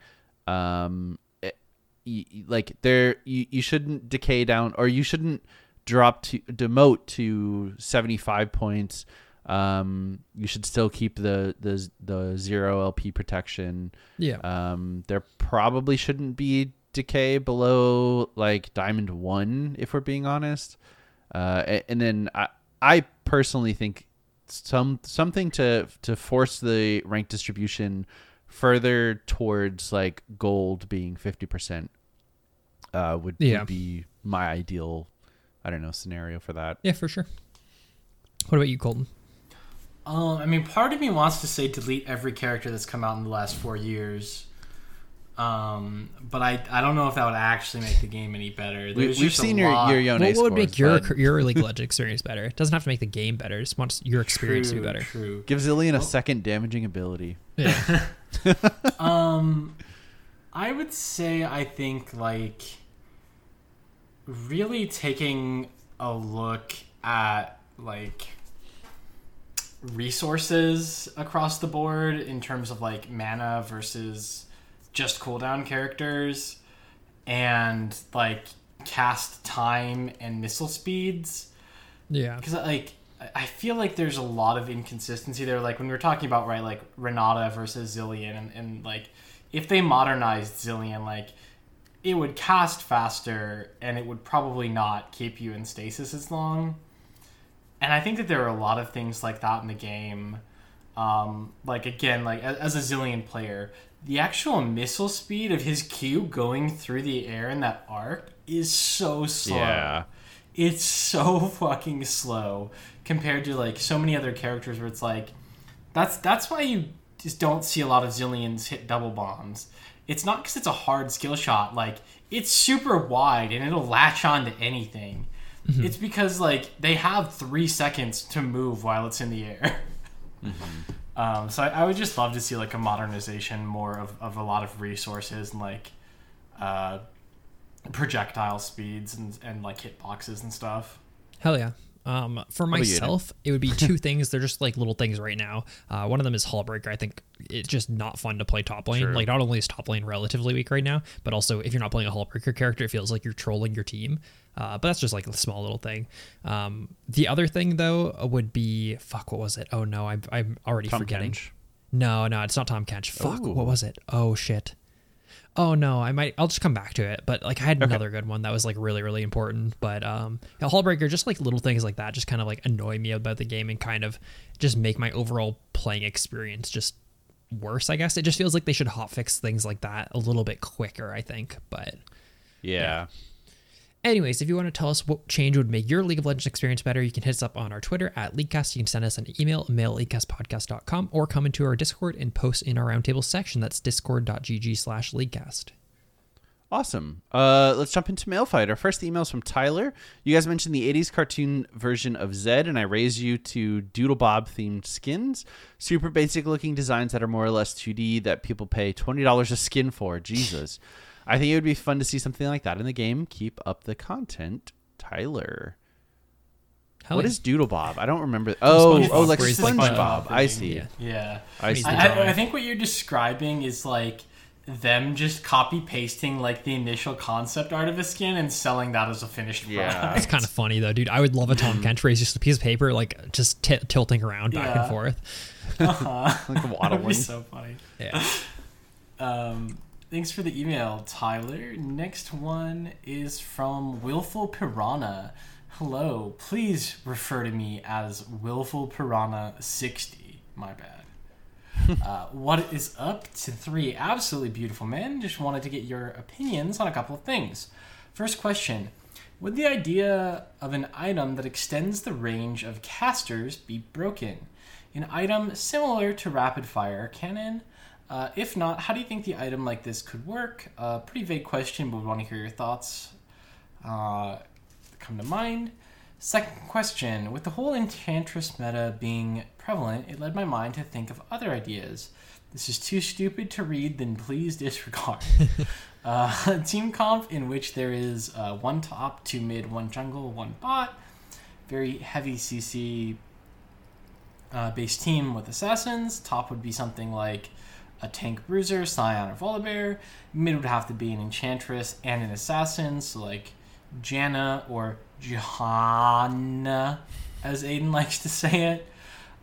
Um, it, y- like there, you, you shouldn't decay down or you shouldn't drop to demote to 75 points. Um, you should still keep the the the zero LP protection. yeah. Um, there probably shouldn't be decay below like diamond one, if we're being honest. Uh, a- and then I, I personally think some something to to force the rank distribution further towards like gold being fifty percent. Uh, would, Yeah. would be my ideal. I don't know scenario for that. yeah, for sure. What about you, Colton? Um, I mean, part of me wants to say delete every character that's come out in the last four years. Um, but I, I don't know if that would actually make the game any better. We, we've seen your lot- your Yone what would make your but your League of [LAUGHS] Legends experience better? It doesn't have to make the game better. It just wants your experience to be better. True. give Zilean a second damaging ability. Yeah. [LAUGHS] [LAUGHS] Um, I would say I think like really taking a look at like resources across the board in terms of like mana versus just cooldown characters and like cast time and missile speeds yeah. because like I- feel like there's a lot of inconsistency there. Like when we were talking about right, like Renata versus Zilean, and, and like if they modernized Zilean, like it would cast faster and it would probably not keep you in stasis as long. And I think that there are a lot of things like that in the game. Um, like again, like as a Zilean player, the actual missile speed of his Q going through the air in that arc is so slow. Yeah. it's so [LAUGHS] fucking slow compared to like so many other characters where it's like that's that's why you just don't see a lot of Zileans hit double bombs. It's not because it's a hard skill shot like it's super wide and it'll latch on to anything. Mm-hmm. It's because like they have three seconds to move while it's in the air [LAUGHS] mm-hmm. Um, so I, I would just love to see like a modernization more of, of a lot of resources and like uh, projectile speeds and, and like hitboxes and stuff. Hell yeah. Um, for myself, it would be two [LAUGHS] things. They're just like little things right now. Uh, one of them is Hullbreaker. I think it's just not fun to play top lane. Sure. Like, not only is top lane relatively weak right now, but also if you're not playing a Hullbreaker character, it feels like you're trolling your team. Uh, but that's just like a small little thing. Um, the other thing though would be fuck. What was it? Oh no, I'm I'm already Tom forgetting. Kench? No, no, it's not Tahm Kench. Fuck. Ooh. What was it? Oh shit. Oh no, I might. I'll just come back to it. But like, I had another good one that was like really, really important. But um, yeah, Hullbreaker, just like little things like that, just kind of like annoy me about the game and kind of just make my overall playing experience just worse. I guess it just feels like they should hotfix things like that a little bit quicker. I think, but Yeah. Anyways, if you want to tell us what change would make your League of Legends experience better, you can hit us up on our Twitter at Leaguecast. You can send us an email, mail at leaguecastpodcast.com, or come into our Discord and post in our roundtable section. That's discord.gg slash Leaguecast. Awesome. Uh, let's jump into Mail Fight. Our first email is from Tyler. You guys mentioned the 80s cartoon version of Zed, and I raised you to Doodle Bob themed skins. Super basic looking designs that are more or less 2D that people pay $20 a skin for. Jesus. I think it would be fun to see something like that in the game. Keep up the content, Tyler. Hell What yeah. is Doodle Bob? I don't remember. Oh, SpongeBob, oh, like where he's like, SpongeBob. I see. Yeah. Yeah. I see. I. I, I think what you're describing is like them just copy pasting like the initial concept art of a skin and selling that as a finished Yeah. product. It's kind of funny though, dude. I would love a Tahm [LAUGHS] Kench where he's just a piece of paper, like just t- tilting around back Yeah. and forth. [LAUGHS] like That would be waddling. so funny. Yeah. [LAUGHS] Um, thanks for the email, Tyler. Next one is from Willful Piranha. Hello, please refer to me as Willful Piranha 60. My bad. [LAUGHS] uh, what is up to three absolutely beautiful men? Just wanted to get your opinions on a couple of things. First question Would the idea of an item that extends the range of casters be broken? An item similar to rapid fire cannon? Uh, if not, how do you think the item like this could work? Uh, pretty vague question, but we want to hear your thoughts. Uh, come to mind. Second question With the whole Enchantress meta being prevalent, it led my mind to think of other ideas. This is too stupid to read, then please disregard. [LAUGHS] [LAUGHS] uh, team comp in which there is uh, one top, two mid, one jungle, one bot. Very heavy CC uh, based team with assassins. Top would be something like a tank bruiser, Sion, or Volibear. Mid would have to be an enchantress and an assassin, so like Janna or Johanna, as Aiden [LAUGHS] likes to say it.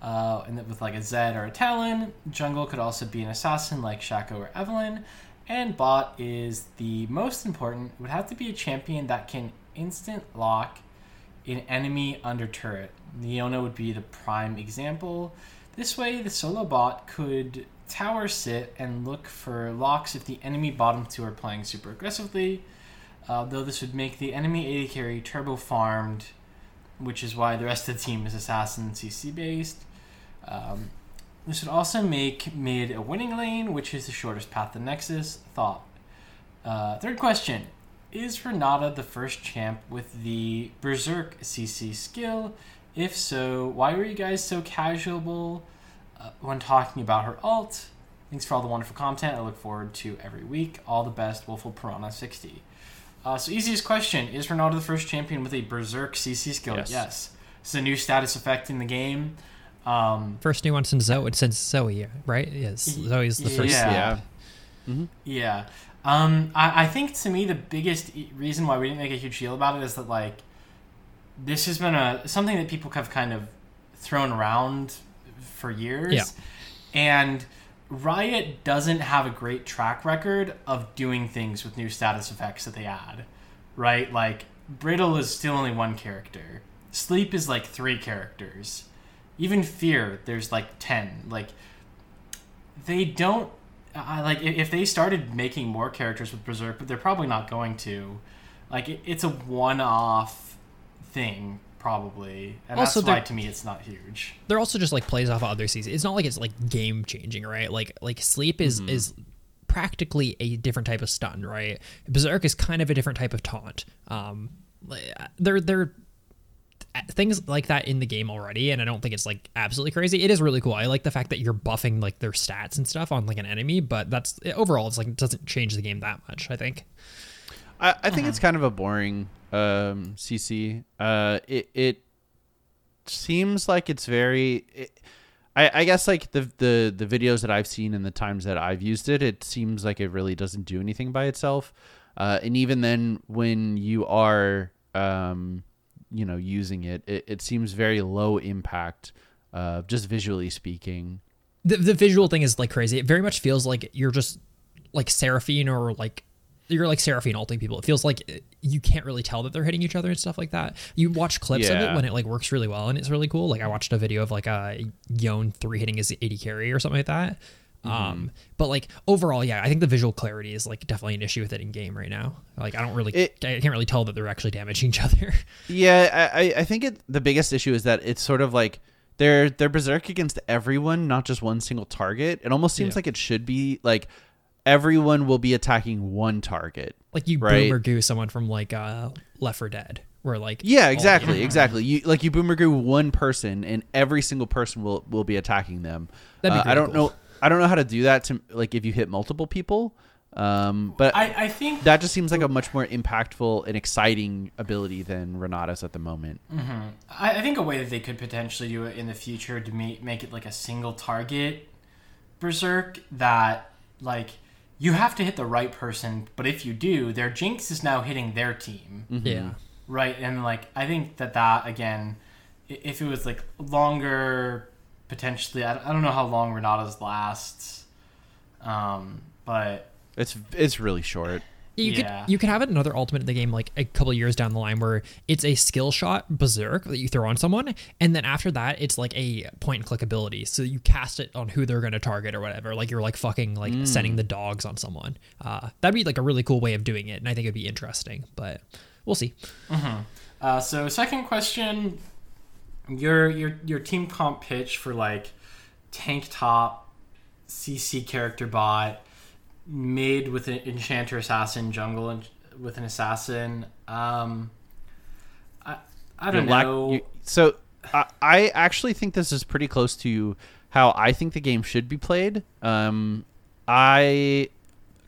Uh, and with like a Zed or a Talon. Jungle could also be an assassin like Shaco or Evelynn. And bot is the most important. Would have to be a champion that can instant lock an enemy under turret. Leona would be the prime example. This way, the solo bot could tower sit and look for locks if the enemy bottom two are playing super aggressively. Uh, though this would make the enemy AD carry turbo farmed, which is why the rest of the team is assassin CC based. Um, this would also make mid a winning lane, which is the shortest path to Nexus. Thought. Uh, third question Is Renata the first champ with the Berserk CC skill? If so, why were you guys so casual uh, when talking about her ult? Thanks for all the wonderful content. I look forward to every week. All the best, Wolful Piranha 60. Uh, so, easiest question Is Ronaldo the first champion with a Berserk CC skill? Yes. yes. It's a new status effect in the game. Um, First new one since Zoe, since Zoe, right? Yes, Zoe's the first. Yeah. Yeah. Yeah. Um, I, I think to me the biggest e- reason why we didn't make a huge deal about it is that like this has been a something that people have kind of thrown around for years. Yeah. And Riot doesn't have a great track record of doing things with new status effects that they add. Right? Like Brittle is still only one character. Sleep is like three characters. Even Fear, there's like ten. Like they don't I like if they started making more characters with Berserk, but they're probably not going to. Like it, it's a one-off thing, probably, and Also, that's why to me it's not huge. They're also just like plays off of other seasons. It's not like it's like game changing, right? Like like sleep is mm-hmm. is practically a different type of stun, right? Berserk is kind of a different type of taunt. Um, uh, they're they're uh, things like that in the game already and i don't think it's like absolutely crazy it is really cool i like the fact that you're buffing like their stats and stuff on like an enemy but that's overall it's like it doesn't change the game that much i think I, I think uh-huh. it's kind of a boring um, CC. Uh, it it seems like it's very. It, I, I guess like the, the the videos that I've seen and the times that I've used it, it seems like it really doesn't do anything by itself. Uh, and even then, when you are um, you know using it, it, it seems very low impact, uh, just visually speaking. the, the visual thing is like crazy it very much feels like you're just like seraphine or like you're like seraphine ulting people. It feels like uh, you can't really tell that they're hitting each other and stuff like that. You watch clips of it when it like works really well and it's really cool. Like i watched a video of like a Yon 3 hitting his AD carry or something like that. Um but like overall yeah i think the visual clarity is like definitely an issue with it in game right now. Like i don't really It- i can't really tell that they're actually damaging each other. [LAUGHS] Yeah, I, I- I think it, the biggest issue is that it's sort of like they're they're berserk against everyone, not just one single target. It almost seems Yeah. like it should be like everyone will be attacking one target. like you Right. boomer goo someone from like uh Left 4 Dead where like Yeah, all- exactly, exactly. You like you boomer goo one person, and every single person will will be attacking them. That'd be Uh, I don't cool. know. I don't know how to do that to like if you hit multiple people. Um, but I, I think that just seems like a much more impactful and exciting ability than Renata's at the moment. I, I think a way that they could potentially do it in the future to make make it like a single target berserk that like you have to hit the right person, but if you do, their jinx is now hitting their team. Yeah. Right, and like I think that that again, if it was like longer, potentially, I, I don't know how long Renata's lasts, um, but It's it's really short. You Yeah. could you could have another ultimate in the game like a couple years down the line where it's a skill shot berserk that you throw on someone, and then after that it's like a point and click ability. So you cast it on who they're going to target or whatever. Like you're like fucking like sending the dogs on someone. Uh, that'd be like a really cool way of doing it, and I think it'd be interesting. But we'll see. Uh, so second question, your your your team comp pitch for like tank top, CC character bot, mid with an enchanter assassin, jungle and with an assassin. Um, I I don't Lack- know. you- so I, I actually think this is pretty close to how I think the game should be played. Um, I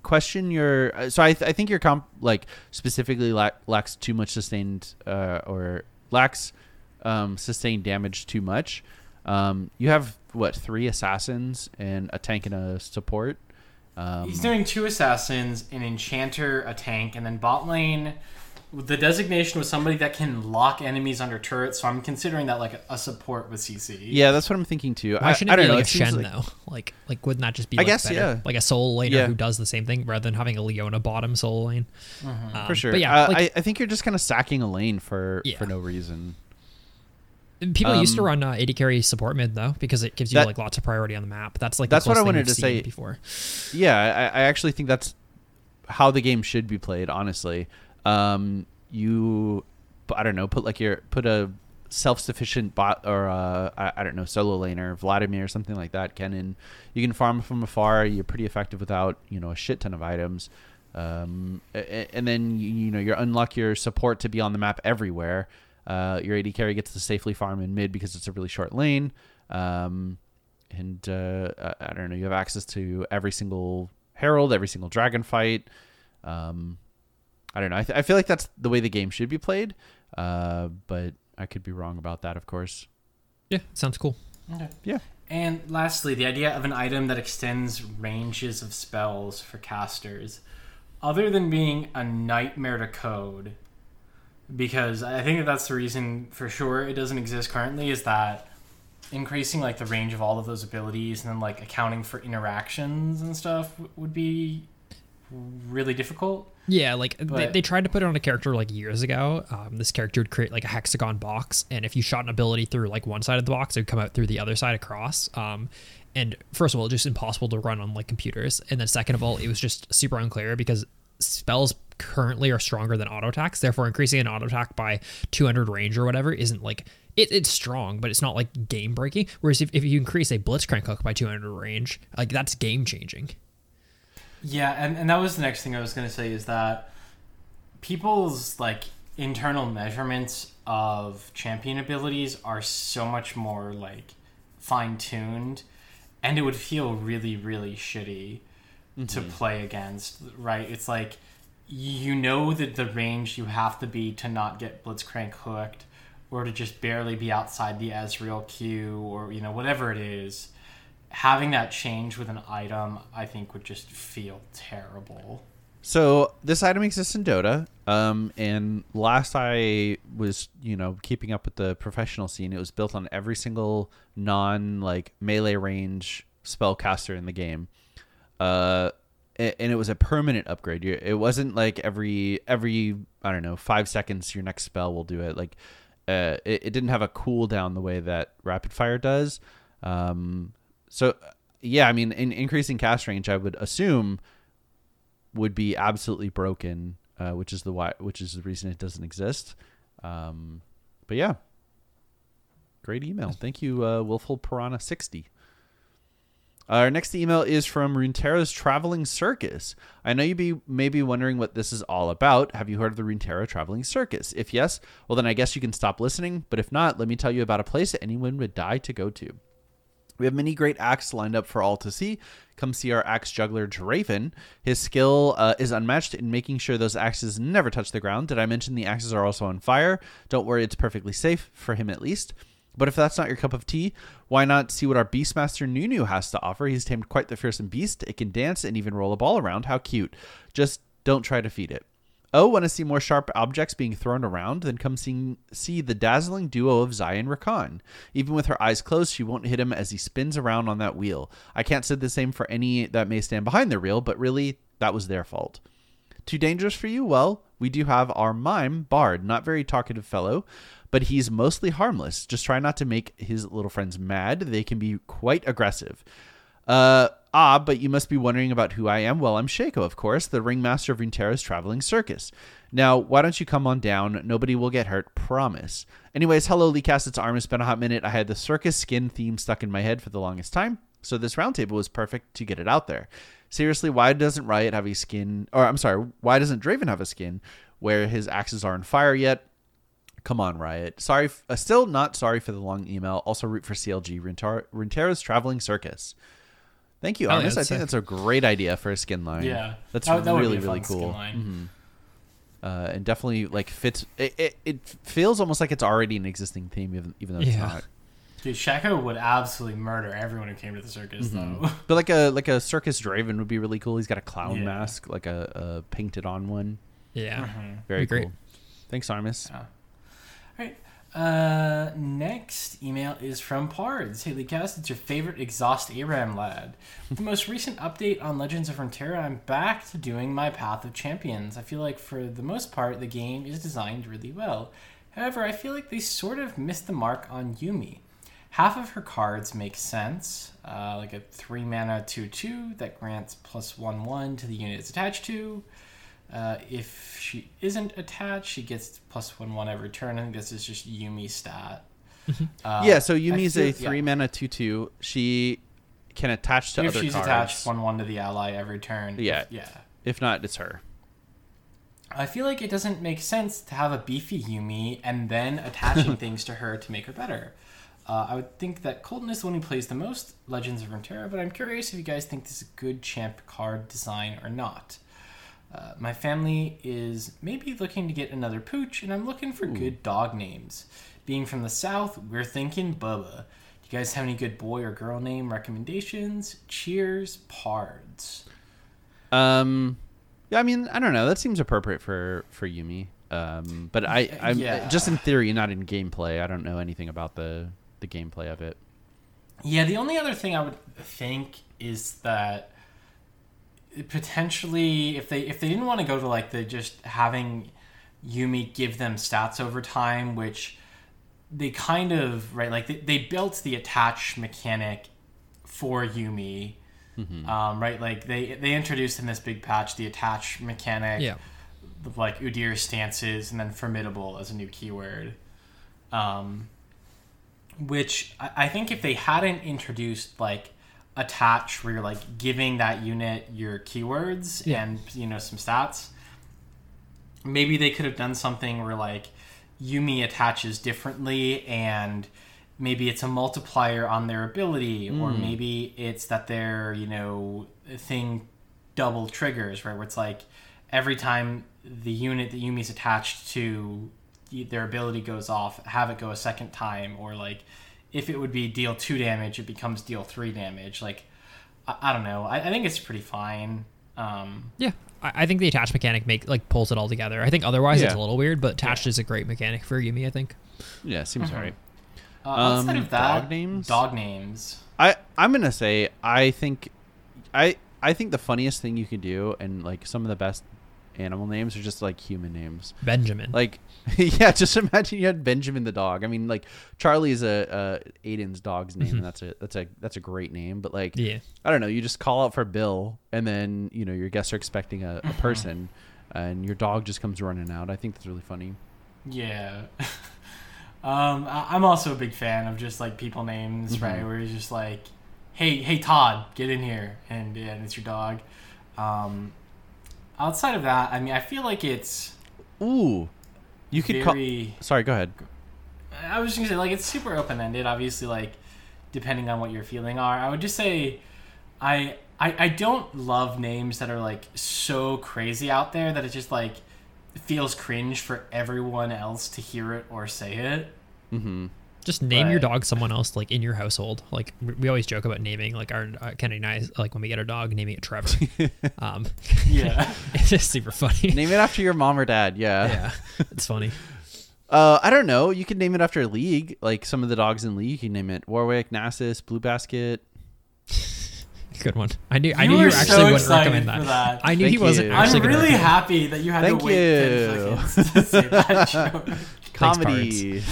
question your so I, th- I think your comp like specifically lack, lacks too much sustained uh, or lacks um, sustained damage too much. Um, you have what three assassins and a tank and a support. Um, He's doing two assassins, an enchanter, a tank, and then bot lane. The designation was somebody that can lock enemies under turrets, so I'm considering that like a, a support with CC. yeah, that's what I'm thinking too. Why I, shouldn't I it don't be know. like it a Shen like- though? Like like wouldn't that just be I like guess, better? yeah. Like a solo laner Yeah. who does the same thing rather than having a Leona bottom solo lane. Um, for sure. But yeah, uh, like, I, I think you're just kind of sacking a lane for Yeah. for no reason. People used to Um, run uh, AD carry support mid though because it gives you That- like lots of priority on the map. That's like the That's what I wanted to say. before. Yeah, I, I actually think that's how the game should be played. Honestly, um, you, I don't know, put like your put a self-sufficient bot or uh, I, I don't know solo laner, Vladimir or something like that. Kennen, you can farm from afar. You're pretty effective without you know a shit ton of items. Um, and then you, you know you unlock your support to be on the map everywhere. Uh, your AD carry gets to safely farm in mid because it's a really short lane. Um, and uh, I, I don't know. You have access to every single herald, every single dragon fight. Um, I don't know. I, th- I feel like that's the way the game should be played, uh, but I could be wrong about that, of course. Yeah, sounds cool. Okay. Yeah. And lastly, the idea of an item that extends ranges of spells for casters, other than being a nightmare to code, because I think that that's the reason for sure it doesn't exist currently, is that increasing like the range of all of those abilities and then like accounting for interactions and stuff w- would be really difficult. Yeah, like they, they tried to put it on a character like years ago. Um, this character would create like a hexagon box, and if you shot an ability through like one side of the box, it would come out through the other side across. Um, and first of all, just impossible to run on like computers, and then second of all, it was just super unclear because spells currently are stronger than auto attacks. Therefore, increasing an auto attack by 200 range or whatever isn't like it, it's strong, but it's not like game breaking. Whereas if, if you increase a blitzcrank hook by 200 range, like that's game changing. Yeah, and, and that was the next thing I was going to say is that people's like internal measurements of champion abilities are so much more like fine tuned, and it would feel really really shitty to mm-hmm. play against. Right? It's like you know that the range you have to be to not get blitzcrank hooked, or to just barely be outside the Ezreal Q, or you know whatever it is having that change with an item, I think would just feel terrible. So this item exists in Dota, um, and last I was, you know, keeping up with the professional scene, it was built on every single non like melee range spellcaster in the game, uh, and it was a permanent upgrade. It wasn't like every every I don't know five seconds your next spell will do it. Like, uh, it, it didn't have a cooldown the way that rapid fire does. Um, so yeah, I mean, in increasing cast range, I would assume would be absolutely broken, uh, which is the why, which is the reason it doesn't exist. Um, but yeah, great email. Thank you, uh, Willful Piranha sixty. Our next email is from Runeterra's Traveling Circus. I know you be may be wondering what this is all about. Have you heard of the Runeterra Traveling Circus? If yes, well then I guess you can stop listening. But if not, let me tell you about a place that anyone would die to go to. We have many great acts lined up for all to see. Come see our axe juggler Draven. His skill uh, is unmatched in making sure those axes never touch the ground. Did I mention the axes are also on fire? Don't worry, it's perfectly safe for him at least. But if that's not your cup of tea, why not see what our Beastmaster Nunu has to offer? He's tamed quite the fearsome beast. It can dance and even roll a ball around. How cute. Just don't try to feed it. Oh, want to see more sharp objects being thrown around? Then come see, see the dazzling duo of Xayah and Rakan. Even with her eyes closed, she won't hit him as he spins around on that wheel. I can't say the same for any that may stand behind the reel, but really, that was their fault. Too dangerous for you? Well, we do have our mime, Bard, not very talkative fellow, but he's mostly harmless. Just try not to make his little friends mad. They can be quite aggressive. Uh, ah, but you must be wondering about who I am. Well, I'm Shaco, of course, the ringmaster of Runeterra's traveling circus. Now, why don't you come on down? Nobody will get hurt, promise. Anyways, hello, Leaguecast. It's Arm. It's been a hot minute. I had the circus skin theme stuck in my head for the longest time, so this roundtable was perfect to get it out there. Seriously, why doesn't Riot have a skin? Or I'm sorry, why doesn't Draven have a skin where his axes are on fire yet? Come on, Riot. Sorry, f- uh, still not sorry for the long email. Also, root for CLG Runeterra's traveling circus. Thank you, Oh, yeah, I think that's a great idea for a skin line. Yeah, that's That- that really really cool. Mhm. Uh, and definitely like fits. It, it, it feels almost like it's already an existing theme, even even though it's Yeah. not. Dude, Shaco would absolutely murder everyone who came to the circus, though. [LAUGHS] But like a like a circus Draven would be really cool. He's got a clown Yeah. mask, like a, a painted on one. Yeah. Very Be great. cool. Thanks, Armis. All right. Uh, next email is from Pards. Hey, Leaguecast, it's your favorite exhaust Aram lad. With the [LAUGHS] most recent update on Legends of Runeterra, I'm back to doing my Path of Champions. I feel like for the most part, the game is designed really well. However, I feel like they sort of missed the mark on Yuumi. Half of her cards make sense, uh, like a 3 mana 2 2 that grants plus 1 1 to the unit it's attached to. Uh, if she isn't attached, she gets plus one one every turn. I think this is just Yuumi stat. Uh, yeah, so I Yuumi's feel- a three yeah. mana two two. She can attach to If other she's cards. attached, one one to the ally every turn. Yeah. yeah. If not, it's her. I feel like it doesn't make sense to have a beefy Yuumi and then attaching [LAUGHS] things to her to make her better. Uh, I would think that Colton is the one who plays the most Legends of Runeterra, but I'm curious if you guys think this is a good champ card design or not. Uh, my family is maybe looking to get another pooch, and I'm looking for good dog names. Being from the south, we're thinking Bubba. Do you guys have any good boy or girl name recommendations? Cheers, Pards. Um, yeah, I mean, I don't know. That seems appropriate for for Yuumi. Um, but I, I'm Yeah. just in theory, not in gameplay. I don't know anything about the the gameplay of it. Yeah, the only other thing I would think is that potentially if they if they didn't want to go to like the just having Yuumi give them stats over time, which they kind of right like they, they built the attach mechanic for Yuumi. Um, right, like they they introduced in this big patch the attach mechanic, Yeah. of, like Udyr stances, and then formidable as a new keyword. Um, which I, think if they hadn't introduced like attach, where you're like giving that unit your keywords Yeah. and you know some stats, maybe they could have done something where like Yuumi attaches differently and maybe it's a multiplier on their ability or hmm. maybe it's that their you know thing double triggers right where it's like every time the unit that yuumi's attached to their ability goes off have it go a second time or like if it would be deal two damage it becomes deal three damage like i, I don't know I, I think it's pretty fine um Yeah, I, I think the attach mechanic make like pulls it all together. I think otherwise it's a little weird, but attached is a great mechanic for Yuumi. I think. Yeah, seems alright. uh, outside Um, of that dog names? dog names I I'm gonna say I think I I think the funniest thing you can do and like some of the best animal names or just like human names. Benjamin. Like [LAUGHS] yeah, just imagine you had Benjamin the dog. I mean, like Charlie is a, a Aiden's dog's name, and that's a that's a that's a great name. But like, Yeah. I don't know, you just call out for Bill, and then you know your guests are expecting a, a person, and your dog just comes running out. I think that's really funny. Yeah. [LAUGHS] um, I- I'm also a big fan of just like people names, right? Where you're just like, hey, hey, Todd, get in here, and yeah, and it's your dog. Um, outside of that, I mean, I feel like it's Ooh, you could call. Sorry, go ahead. I was just gonna say like it's super open ended. Obviously, like depending on what your feeling are, I would just say, I. I, I don't love names that are like so crazy out there that it just like feels cringe for everyone else to hear it or say it. Mm-hmm. Just name your dog someone else like in your household. Like we we always joke about naming like our uh, Kennedy and I like when we get a dog naming it Trevor. [LAUGHS] um, Yeah. [LAUGHS] it's just super funny. Name it after your mom or dad. Yeah. yeah, it's funny. Uh, I don't know. You can name it after a league. Like some of the dogs in league, you can name it Warwick, Nasus, Blue Basket. [LAUGHS] Good one. I knew I knew were you so actually wouldn't excited recommend for that. that. I knew he Thank wasn't you. actually I'm really happy that you had Thank to wait you. 10 seconds to say that joke. Comedy.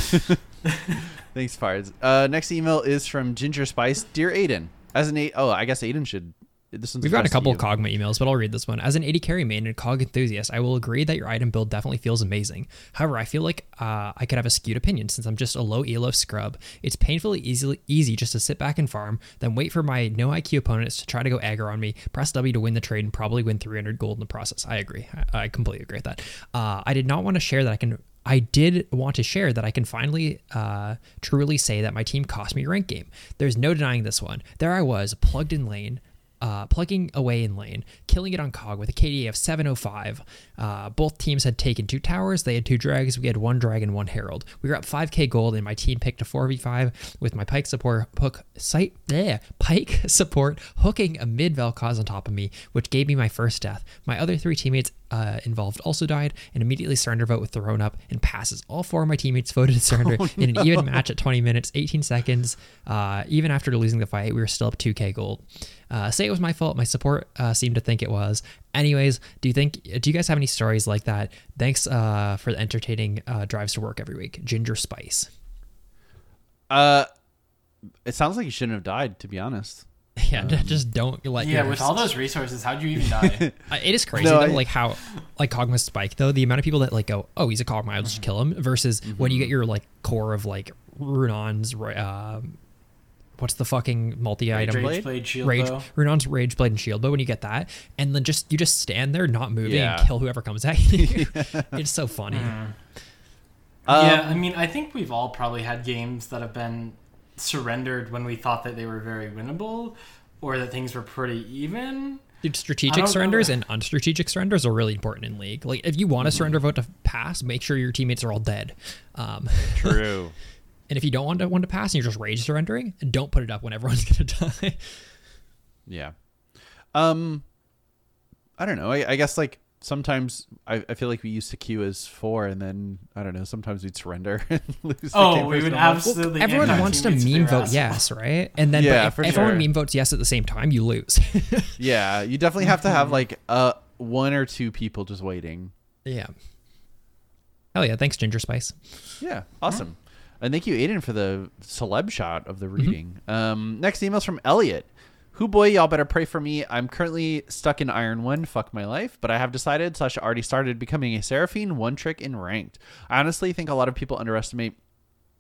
Thanks, Pards. Uh, next email is from Ginger Spice. Dear Aiden, as an eight, oh, I guess Aiden should. This one's We've got a couple you. Kog'Maw emails, but I'll read this one. As an AD carry main and Kog enthusiast, I will agree that your item build definitely feels amazing. However, I feel like uh, I could have a skewed opinion since I'm just a low elo scrub. It's painfully easily easy just to sit back and farm, then wait for my no IQ opponents to try to go aggro on me, press W to win the trade, and probably win 300 gold in the process. I agree. I, I completely agree with that. Uh, I did not want to share that I can I did want to share that I can finally uh, truly say that my team cost me rank game. There's no denying this one. There I was, plugged in lane, uh, plugging away in lane, killing it on Kog with a KDA of 705. Uh, both teams had taken two towers. They had two drags. We had one dragon, one herald. We were up 5k gold, and my team picked a 4v5 with my Pyke support hook site there Pyke [LAUGHS] support hooking a mid Vel'Koz on top of me, which gave me my first death. My other three teammates uh, involved also died, and immediately surrender vote with thrown up and passes. All four of my teammates voted to surrender [LAUGHS] in an even match at 20 minutes, 18 seconds. Uh, even after losing the fight, we were still up 2k gold. Uh, say it was my fault. My support uh, seemed to think it was. Anyways, do you think? Do you guys have any stories like that? Thanks uh, for the entertaining uh, drives to work every week. Ginger Spice. Uh, it sounds like you shouldn't have died, to be honest. [LAUGHS] Yeah, just don't let. Yeah, your- with all those [LAUGHS] resources, how'd you even die? [LAUGHS] Uh, It is crazy No, though, I- like how like Kog'Maw Spike though the amount of people that like go oh he's a Kog'Maw I'll just kill him versus when you get your like core of like Runaan's ra- um what's the fucking multi item Blade? Rage Blade Shield Rage Bow. Runaan's Rage Blade and Shield but when you get that and then just you just stand there not moving Yeah. and kill whoever comes at you it's so funny Um, yeah, I mean, I think we've all probably had games that have been surrendered when we thought that they were very winnable or that things were pretty even. Dude, strategic surrenders know. and unstrategic surrenders are really important in league like if you want a surrender vote to pass make sure your teammates are all dead um True. [LAUGHS] And if you don't want to want to pass and you're just rage surrendering, don't put it up when everyone's [LAUGHS] gonna die. Yeah. Um, I don't know. I, I guess like sometimes I, I feel like we used to queue as four, and then I don't know. Sometimes we'd surrender [LAUGHS] and lose. Oh, game we would and last. absolutely. Everyone wants to meme vote assholes. yes, right? And then Yeah, but for if everyone sure. meme votes yes at the same time, you lose. [LAUGHS] Yeah, you definitely have to have [LAUGHS] like uh one or two people just waiting. yeah. Hell yeah! Thanks, Ginger Spice. Yeah, awesome. And thank you, Aiden, for the celeb shot of the reading. Um, next email's from Elliot. Who boy, y'all better pray for me. I'm currently stuck in Iron One, fuck my life, but I have decided slash already started becoming a Seraphine one trick in ranked. I honestly think a lot of people underestimate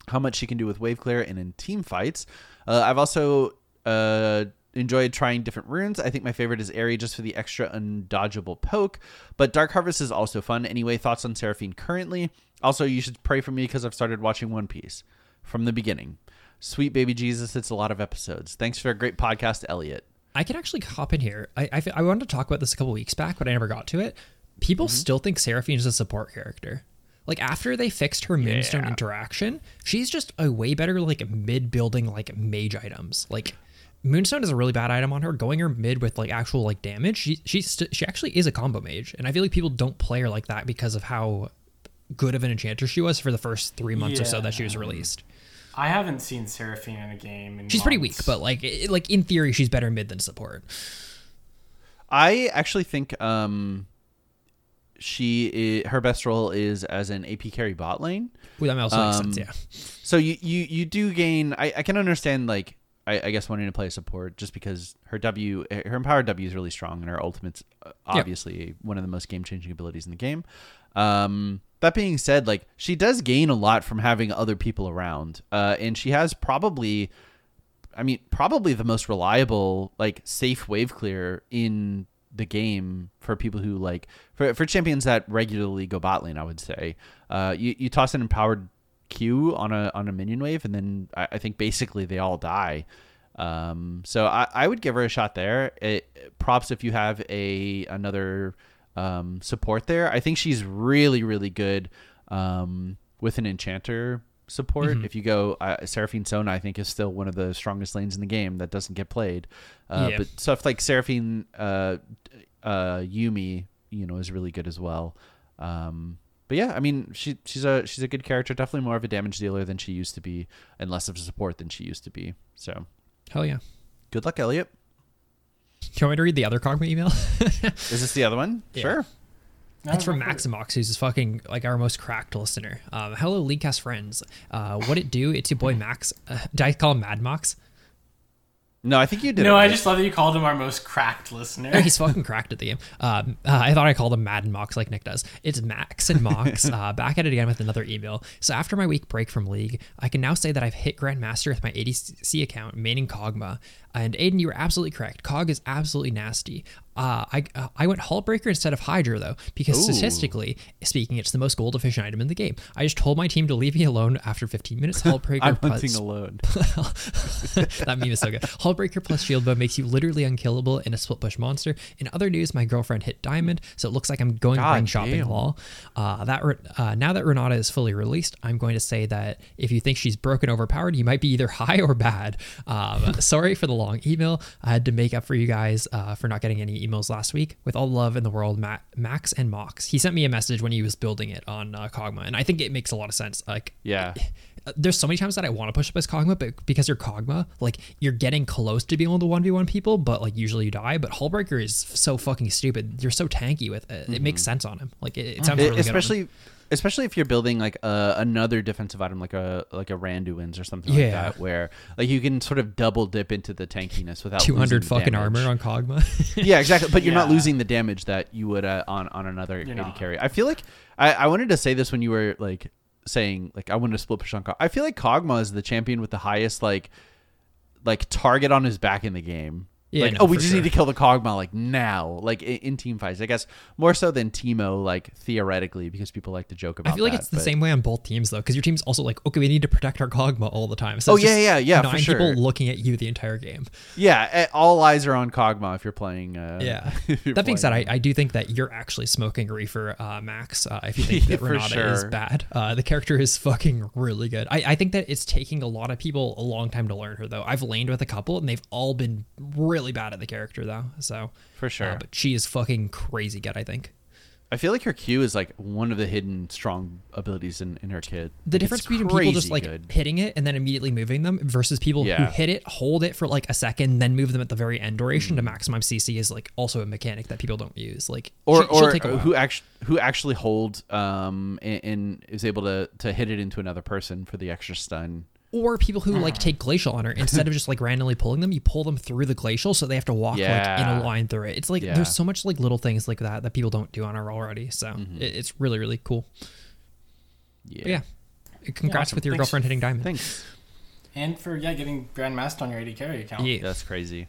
how much she can do with wave clear and in team fights. Uh, I've also uh, enjoyed trying different runes. I think my favorite is Aery just for the extra undodgeable poke, but Dark Harvest is also fun. Anyway, thoughts on Seraphine currently? Also, you should pray for me because I've started watching One Piece from the beginning. Sweet baby Jesus, it's a lot of episodes. Thanks for a great podcast, Elliot. I could actually hop in here. I, I, I wanted to talk about this a couple weeks back, but I never got to it. People Mm-hmm. still think Seraphine is a support character. Like after they fixed her Moonstone Yeah. interaction, she's just a way better like mid building like mage items. Like Moonstone is a really bad item on her. Going her mid with like actual like damage, she she's st- she actually is a combo mage, and I feel like people don't play her like that because of how good of an enchanter she was for the first three months or so that she was released. I haven't seen Seraphine in a game. In She's pretty weak, but like it, like in theory, she's better mid than support. I actually think um, she i her best role is as an AP carry bot lane. Ooh, that also makes Um, sense. Yeah. So you you you do gain. I, I can understand like I, I guess wanting to play support just because her W her empowered W is really strong and her ultimate's uh, obviously one of the most game changing abilities in the game. Um, that being said, like she does gain a lot from having other people around, uh, and she has probably, I mean, probably the most reliable like safe wave clear in the game for people who like for, for champions that regularly go bot lane. I would say, uh, you you toss an empowered Q on a on a minion wave, and then I, I think basically they all die. Um, so I, I would give her a shot there. It, props if you have a another um, support there. I think she's really really good um, with an enchanter support. Mm-hmm. If you go, uh, Seraphine Sona, I think is still one of the strongest lanes in the game that doesn't get played. Uh, Yeah. But stuff like Seraphine, uh, uh, Yumi, you know, is really good as well. Um, but yeah, I mean, she she's a she's a good character. Definitely more of a damage dealer than she used to be, and less of a support than she used to be. So Hell yeah. good luck, Elliot. Do you want me to read the other Kog'Maw email? Is this the other one? [LAUGHS] Yeah. Sure. It's from Maximox, who's fucking like our most cracked listener. Um, hello, Leaguecast friends. Uh, what it do? It's your boy Max. Uh, [LAUGHS] did I call him Mad Mox? No, I think you did. No, it I right. just love that you called him our most cracked listener. [LAUGHS] He's fucking cracked at the game. Um, uh, I thought I called him Mad and Mox like Nick does. It's Max and Mox uh, back at it again with another email. So after my week break from League, I can now say that I've hit Grandmaster with my ADC account, maining Kog'Maw. And Aiden, you were absolutely correct. Kog is absolutely nasty. Uh, I uh, I went Hullbreaker instead of Hydra though, because Ooh. statistically speaking, it's the most gold efficient item in the game. I just told my team to leave me alone after 15 minutes. [LAUGHS] Hullbreaker I'm plus- hunting alone. [LAUGHS] that meme is so good. Hullbreaker plus shield bow makes you literally unkillable in a split push monster. In other news, my girlfriend hit diamond, so it looks like I'm going God ring shopping. damn. Lol. Uh, that re- uh, now that Renata is fully released, I'm going to say that if you think she's broken overpowered, you might be either high or bad. Um, [LAUGHS] sorry for the long email. I had to make up for you guys uh, for not getting any emails last week. With all love in the world, Ma- Max and Mox. He sent me a message when he was building it on uh, Kog'Maw, and I think it makes a lot of sense. Like Yeah. uh, there's so many times that I want to push up as Kog'Maw, but because you're Kog'Maw, like you're getting close to being able to one v one people, but like usually you die. But Hullbreaker is so fucking stupid. You're so tanky with it. It makes sense on him. Like it, it sounds It- really good. especially especially if you're building like a, another defensive item like a like a Randuin's or something like that where like you can sort of double dip into the tankiness without 200 losing fucking damage. armor on Kog'Maw. [LAUGHS] yeah exactly but you're not losing the damage that you would uh, on on another AD not. carry I feel like I, I wanted to say this when you were like saying like I wanted to split push on Kog- I feel like Kog'Maw is the champion with the highest like like target on his back in the game Yeah, like no, oh we just sure. need to kill the Kog'Maw like now like in, in team fights I guess more so than Teemo like theoretically because people like to joke about I feel like that, it's the but- same way on both teams though, because your team's also like, okay, we need to protect our Kog'Maw all the time. So Oh, yeah, yeah, yeah, for nine sure. people looking at you the entire game. Yeah, all eyes are on Kog'Maw if you're playing. Uh, Yeah. [LAUGHS] you're That being said, I. I do think that you're actually smoking reefer, uh, Max. Uh, if you [LAUGHS] think that For Renata is bad, uh, the character is fucking really good. I, I think that it's taking a lot of people a long time to learn her though. I've laned with a couple, and they've all been really bad at the character though. So For sure. uh, but she is fucking crazy good. I think. I feel like her Q is like one of the hidden strong abilities in, in her kit. The Like, difference between people just like good. hitting it and then immediately moving them versus people who hit it, hold it for like a second, then move them at the very end duration Mm. to maximum CC is like also a mechanic that people don't use. Like or she- or a who actually who actually hold um and, and is able to to hit it into another person for the extra stun. Or people who like take glacial on her instead of just like randomly pulling them you pull them through the glacial so they have to walk like in a line through it it's like Yeah. there's so much like little things like that that people don't do on her already so Mm-hmm. it, it's really really cool Yeah. but yeah congrats awesome. with your Thanks. girlfriend hitting diamond Thanks. And for yeah, getting Grandmaster on your AD carry account. yeah That's crazy.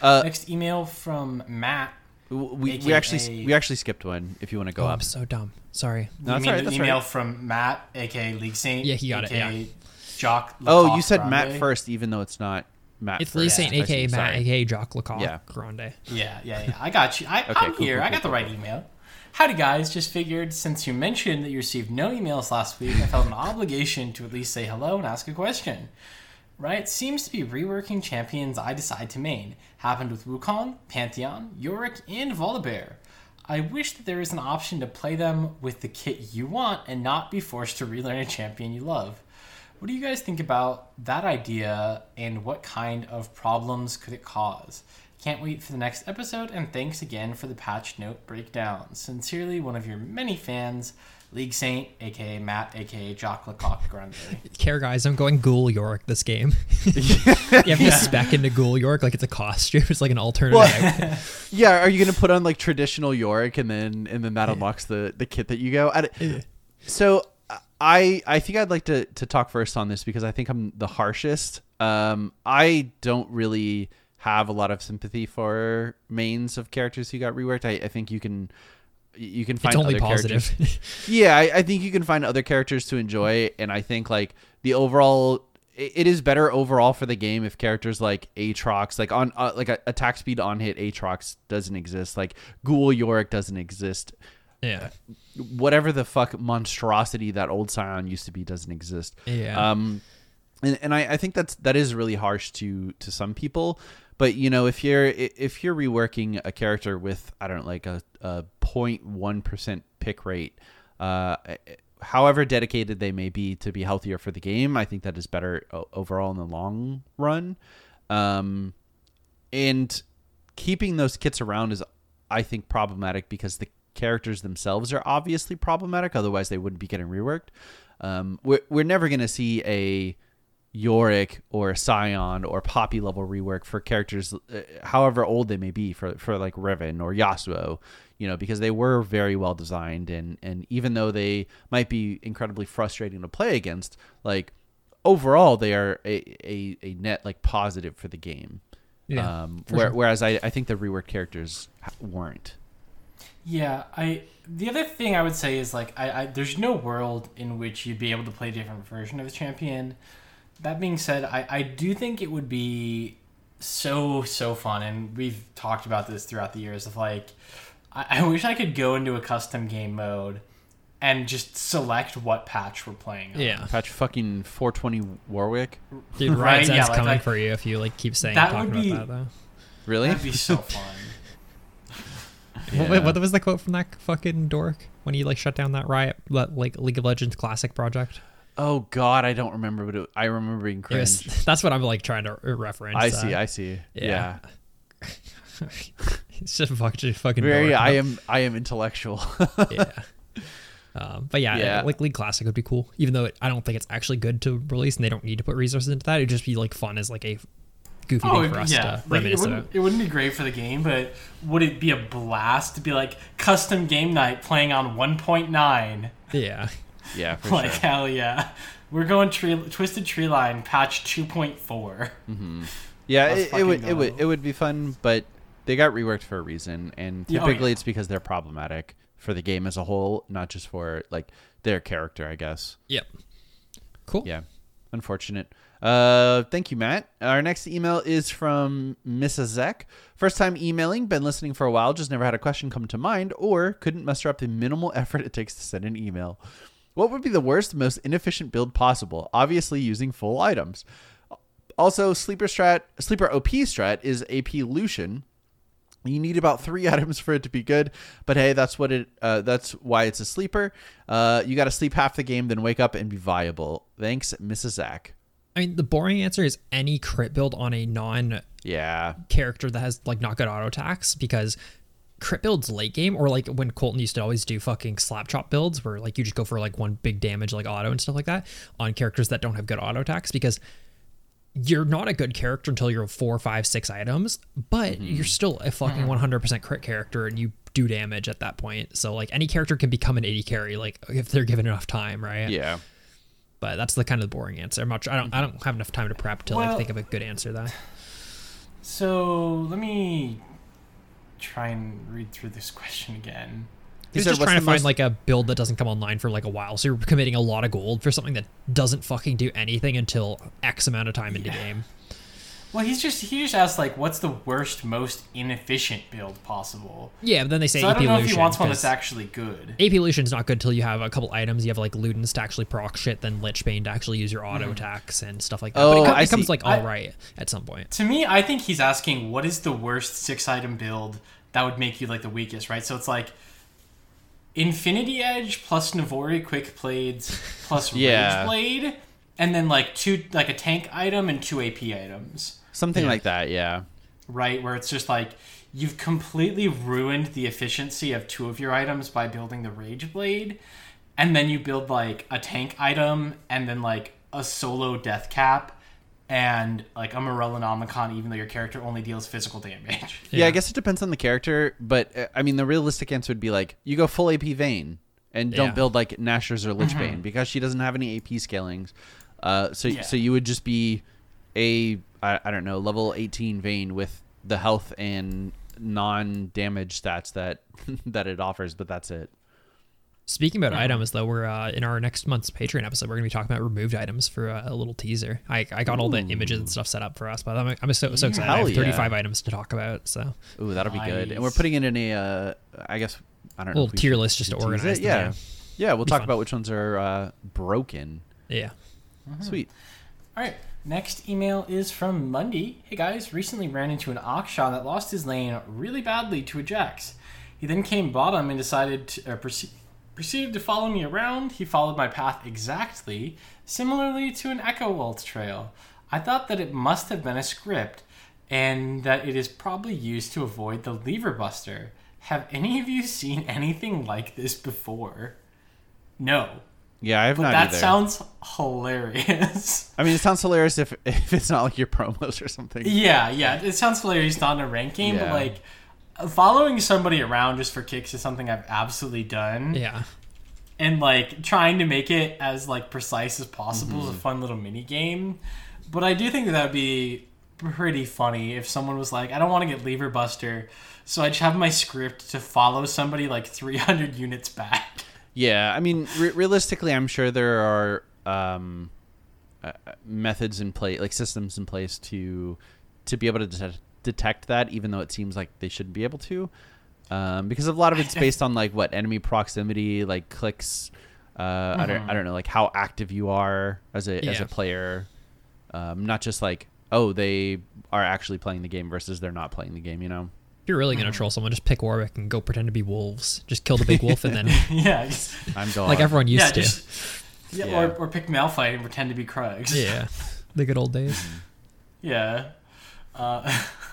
Uh, Next email from Matt. w- we, we actually we actually skipped one. If you want to go oh, up. i'm so dumb sorry No, you that's mean all right, the that's email right. from Matt, aka League Saint? Yeah, he got it, yeah. Jock. Oh, you said Matt first, even though it's not Matt. it's first. Lee Saint, I aka Matt, sorry. aka Jock Lecoq Yeah. Grande. Yeah, yeah, yeah. I got you. I, Okay, I'm cool, here. cool, I got cool, the right email. Howdy, guys. Just figured since you mentioned that you received no emails last week, I felt an [LAUGHS] obligation to at least say hello and ask a question. Right? Seems to be reworking champions I decide to main. Happened with Wukong, Pantheon, Yorick, and Volibear. I wish that there is an option to play them with the kit you want and not be forced to relearn a champion you love. What do you guys think about that idea and what kind of problems could it cause? Can't wait for the next episode and thanks again for the patch note breakdown. Sincerely, one of your many fans, League Saint, aka Matt, aka Jock Lecoq Grande. [LAUGHS] Care guys, I'm going Ghoul York this game. [LAUGHS] you have to spec into Ghoul York like it's a costume. [LAUGHS] It's like an alternative. outfit. Yeah, are you gonna put on like traditional Yorick and then and then that unlocks the the kit that you go? I, so I I think I'd like to to talk first on this because I think I'm the harshest. Um, I don't really have a lot of sympathy for mains of characters who got reworked. I, I think you can you can find it's only other positive. characters [LAUGHS] yeah, I, I think you can find other characters to enjoy, and I think like the overall, it, it is better overall for the game if characters like Aatrox, like on uh, like a attack speed on hit Aatrox doesn't exist, like Ghoul Yorick doesn't exist. Yeah. whatever the fuck monstrosity that old Sion used to be doesn't exist. Yeah. Um, and, and I, I think that's that is really harsh to to some people. But you know, if you're if you're reworking a character with I don't know, like a a 0.1 percent pick rate, uh, however dedicated they may be to be healthier for the game, I think that is better overall in the long run. Um, and keeping those kits around is i think problematic because the characters themselves are obviously problematic otherwise they wouldn't be getting reworked um, we're, we're never going to see a yorick or a sion or poppy level rework for characters uh, however old they may be for, for like Riven or yasuo you know because they were very well designed and and even though they might be incredibly frustrating to play against like overall they are a, a, a net like positive for the game Yeah, um, where, sure. whereas I, I think the reworked characters weren't. Yeah, I. The other thing I would say is like, I, I there's no world in which you'd be able to play a different version of the champion. That being said, I, I do think it would be so so fun, and we've talked about this throughout the years. Of like, I, I wish I could go into a custom game mode and just select what patch we're playing. On. Yeah. Patch fucking 420 Warwick. Dude, Right, Riot's yeah, like- coming like- for you if you like keep saying That talking would be- about that though. Really? That'd be so [LAUGHS] fun. [LAUGHS] What- what was the quote from that fucking dork when he like shut down that Riot that, like League of Legends classic project? Oh God, I don't remember, but it, I remember being It cringe. was, [LAUGHS] that's what I'm like trying to reference. I uh, see, I see. Yeah. yeah. [LAUGHS] it's just fucking fucking Very. dork. I am. I am intellectual. yeah. Um, but yeah, Yeah. like League Classic would be cool, even though it, I don't think it's actually good to release, and they don't need to put resources into that. It'd just be like fun as like a goofy Oh, thing for us yeah. to Like, it, reminisce wouldn't, about. it wouldn't be great for the game, but would it be a blast to be like custom game night playing on 1.9? Yeah, yeah, for Like, sure. hell yeah. We're going tree, Twisted Tree Line patch 2.4. Mm-hmm. [LAUGHS] Yeah, Let's it, it would. fucking It would. It would be fun, but they got reworked for a reason, and oh, Yeah, oh, typically yeah. it's because they're problematic for the game as a whole, not just for like their character, I guess. yep. Cool. Yeah, unfortunate. Uh, thank you, Matt. Our next email is from Mrs. Zek. First time emailing, been listening for a while, just never had a question come to mind, or couldn't muster up the minimal [LAUGHS] effort it takes to send an email. What would be the worst, most inefficient build possible? Obviously, using full items. Also, sleeper strat, sleeper OP strat is AP Lucian. You need about three [LAUGHS] items for it to be good, but hey, that's what it. Uh, that's why it's a sleeper. Uh, you got to sleep half the game, then wake up and be viable. Thanks, Mrs. Zach. I mean, the boring answer is any crit build on a non Yeah, character that has like not good auto attacks because crit builds late game or like when Colton used to always do fucking slap chop builds where like you just go for like one big damage like auto and stuff like that on characters that don't have good auto attacks because you're not a good character until you're four, five, six items, but Mm-hmm. you're still a fucking 100% crit character and you do damage at that point. So like any character can become an AD carry like if they're given enough time, right? yeah. But that's the kind of boring answer. I'm not. I don't. I don't have enough time to prep to like think of a good answer. That. So let me try and read through this question again. He He's just trying to find most- like a build that doesn't come online for like a while. So you're committing a lot of gold for something that doesn't fucking do anything until X amount of time into game. Well, he's just he just asked like, what's the worst, most inefficient build possible? Yeah, but then they say So I AP don't know if he wants one that's actually good. AP Lucian's not good till you have a couple items. You have like Ludens to actually proc shit, then Lich Bane to actually use your auto hmm. attacks and stuff like that. but Oh, it, com- I it comes see. like I- all right at some point. To me, I think he's asking what is the worst six item build that would make you like the weakest, right? So it's like Infinity Edge plus Navori Quick Blades plus [LAUGHS] Yeah. Rage Blade, and then like two like a tank item and two AP items, Something Yeah. like that. Yeah. right? Where it's just like you've completely ruined the efficiency of two of your items by building the Rage Blade, and then you build like a tank item and then like a solo death cap. And like a Morellonomicon, even though your character only deals physical damage. yeah, [LAUGHS] Yeah. I guess it depends on the character, but uh, I mean, the realistic answer would be like you go full AP Vayne and don't Yeah. build like Nashor's or Lich Bane because she doesn't have any AP scalings. Uh, so Yeah. so you would just be a I, I don't know level 18 Vayne with the health and non-damage stats that [LAUGHS] that it offers, but that's it. Speaking about items, though, we're uh, in our next month's Patreon episode. We're going to be talking about removed items for uh, a little teaser. I, I got all the images and stuff set up for us, but I'm, I'm so, so excited. I Hell have yeah. 35 items to talk about. So Ooh, that'll be good. And we're putting it in a, uh, I guess I don't know. Little if tier list just to organize it. them, Yeah, yeah. yeah. We'll Be talk fun. about which ones are uh, broken. Yeah. Sweet. All right. Next email is from Mundy. Hey guys, recently ran into an Akshan that lost his lane really badly to a Jax. He then came bottom and decided to uh, proceed, proceeded to follow me around. He followed my path exactly, similarly to an Ekko ult's trail. I thought that it must have been a script, and that it is probably used to avoid the leaver buster. Have any of you seen anything like this before? No. Yeah, I have But not that either. sounds hilarious. [LAUGHS] I mean, it sounds hilarious if [LAUGHS] if it's not like your promos or something. Yeah, yeah. It sounds hilarious not in a rank game, Yeah. but like following somebody around just for kicks is something I've absolutely done. Yeah. And like trying to make it as like precise as possible Mm-hmm. is a fun little mini game. But I do think that that would be pretty funny if someone was like, I don't want to get leaver buster, so I just have my script to follow somebody like 300 units back. [LAUGHS] Yeah, I mean, re- realistically, I'm sure there are um, uh, methods in place, like systems in place to to be able to det- detect that, even though it seems like they shouldn't be able to, um, because a lot of it's based on like what enemy proximity, like clicks. Uh, I don't, I don't know, like how active you are as a as a player, um, not just like oh they are actually playing the game versus they're not playing the game. You know. If you're really gonna troll someone, just pick Warwick and go pretend to be wolves. Just kill the big wolf and then [LAUGHS] yeah, just- [LAUGHS] I'm going like everyone used yeah, to. just yeah, Yeah. Or, or pick Malphite and pretend to be Krugs. yeah. [LAUGHS] The good old days. Yeah. Uh,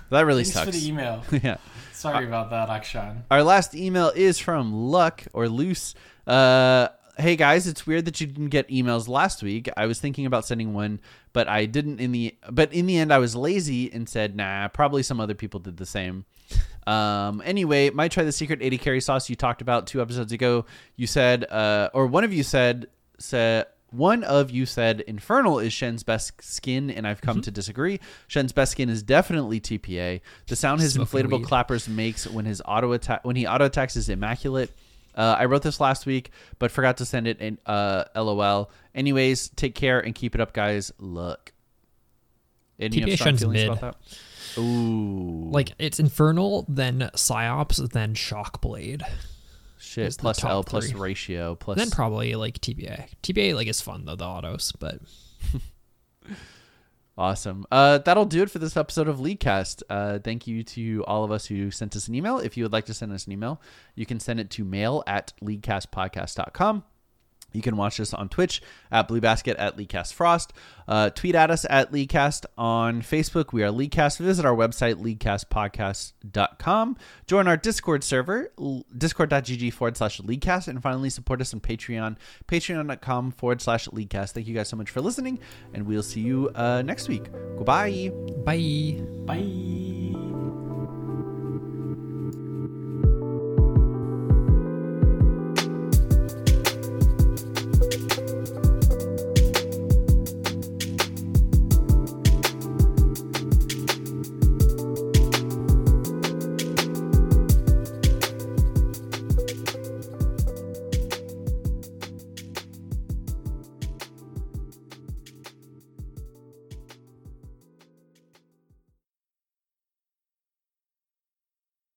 That really thanks for sucks. the email. yeah. Sorry about that, Akshan. Our last email is from Luck or Loose. Uh, hey guys, it's weird that you didn't get emails last week. I was thinking about sending one, but I didn't in the but in the end I was lazy and said, "Nah, probably some other people did the same." Um, anyway, might try the secret 80 carry sauce you talked about two episodes ago. You said uh, or one of you said said one of you said Infernal is Shen's best skin, and I've come to disagree. Shen's best skin is definitely TPA. The sound his Smoking inflatable weed. clappers makes when his auto attack when he auto attacks is immaculate. Uh, I wrote this last week, but forgot to send it in uh, LOL. Anyways, take care and keep it up, guys. Look. Any TPA strong Shen's feelings mid. about that? Ooh, Like it's Infernal, then PsyOps, then Shockblade. shit. Plus L plus three. ratio plus. Then probably like TPA. TPA like is fun though, the autos, but [LAUGHS] Awesome. Uh, that'll do it for this episode of Leaguecast. Uh, thank you to all of us who sent us an email. If you would like to send us an email, you can send it to mail at leaguecastpodcast.com. You can watch us on Twitch at Blue Basket at Leaguecast Frost. Uh, tweet at us at Leaguecast on Facebook. We are Leaguecast. Visit our website, leaguecastpodcast.com. Join our Discord server, l- discord.gg forward slash Leaguecast. And finally, support us on Patreon, patreon.com forward slash Leaguecast. Thank you guys so much for listening, and we'll see you uh, next week. Goodbye. bye. Bye.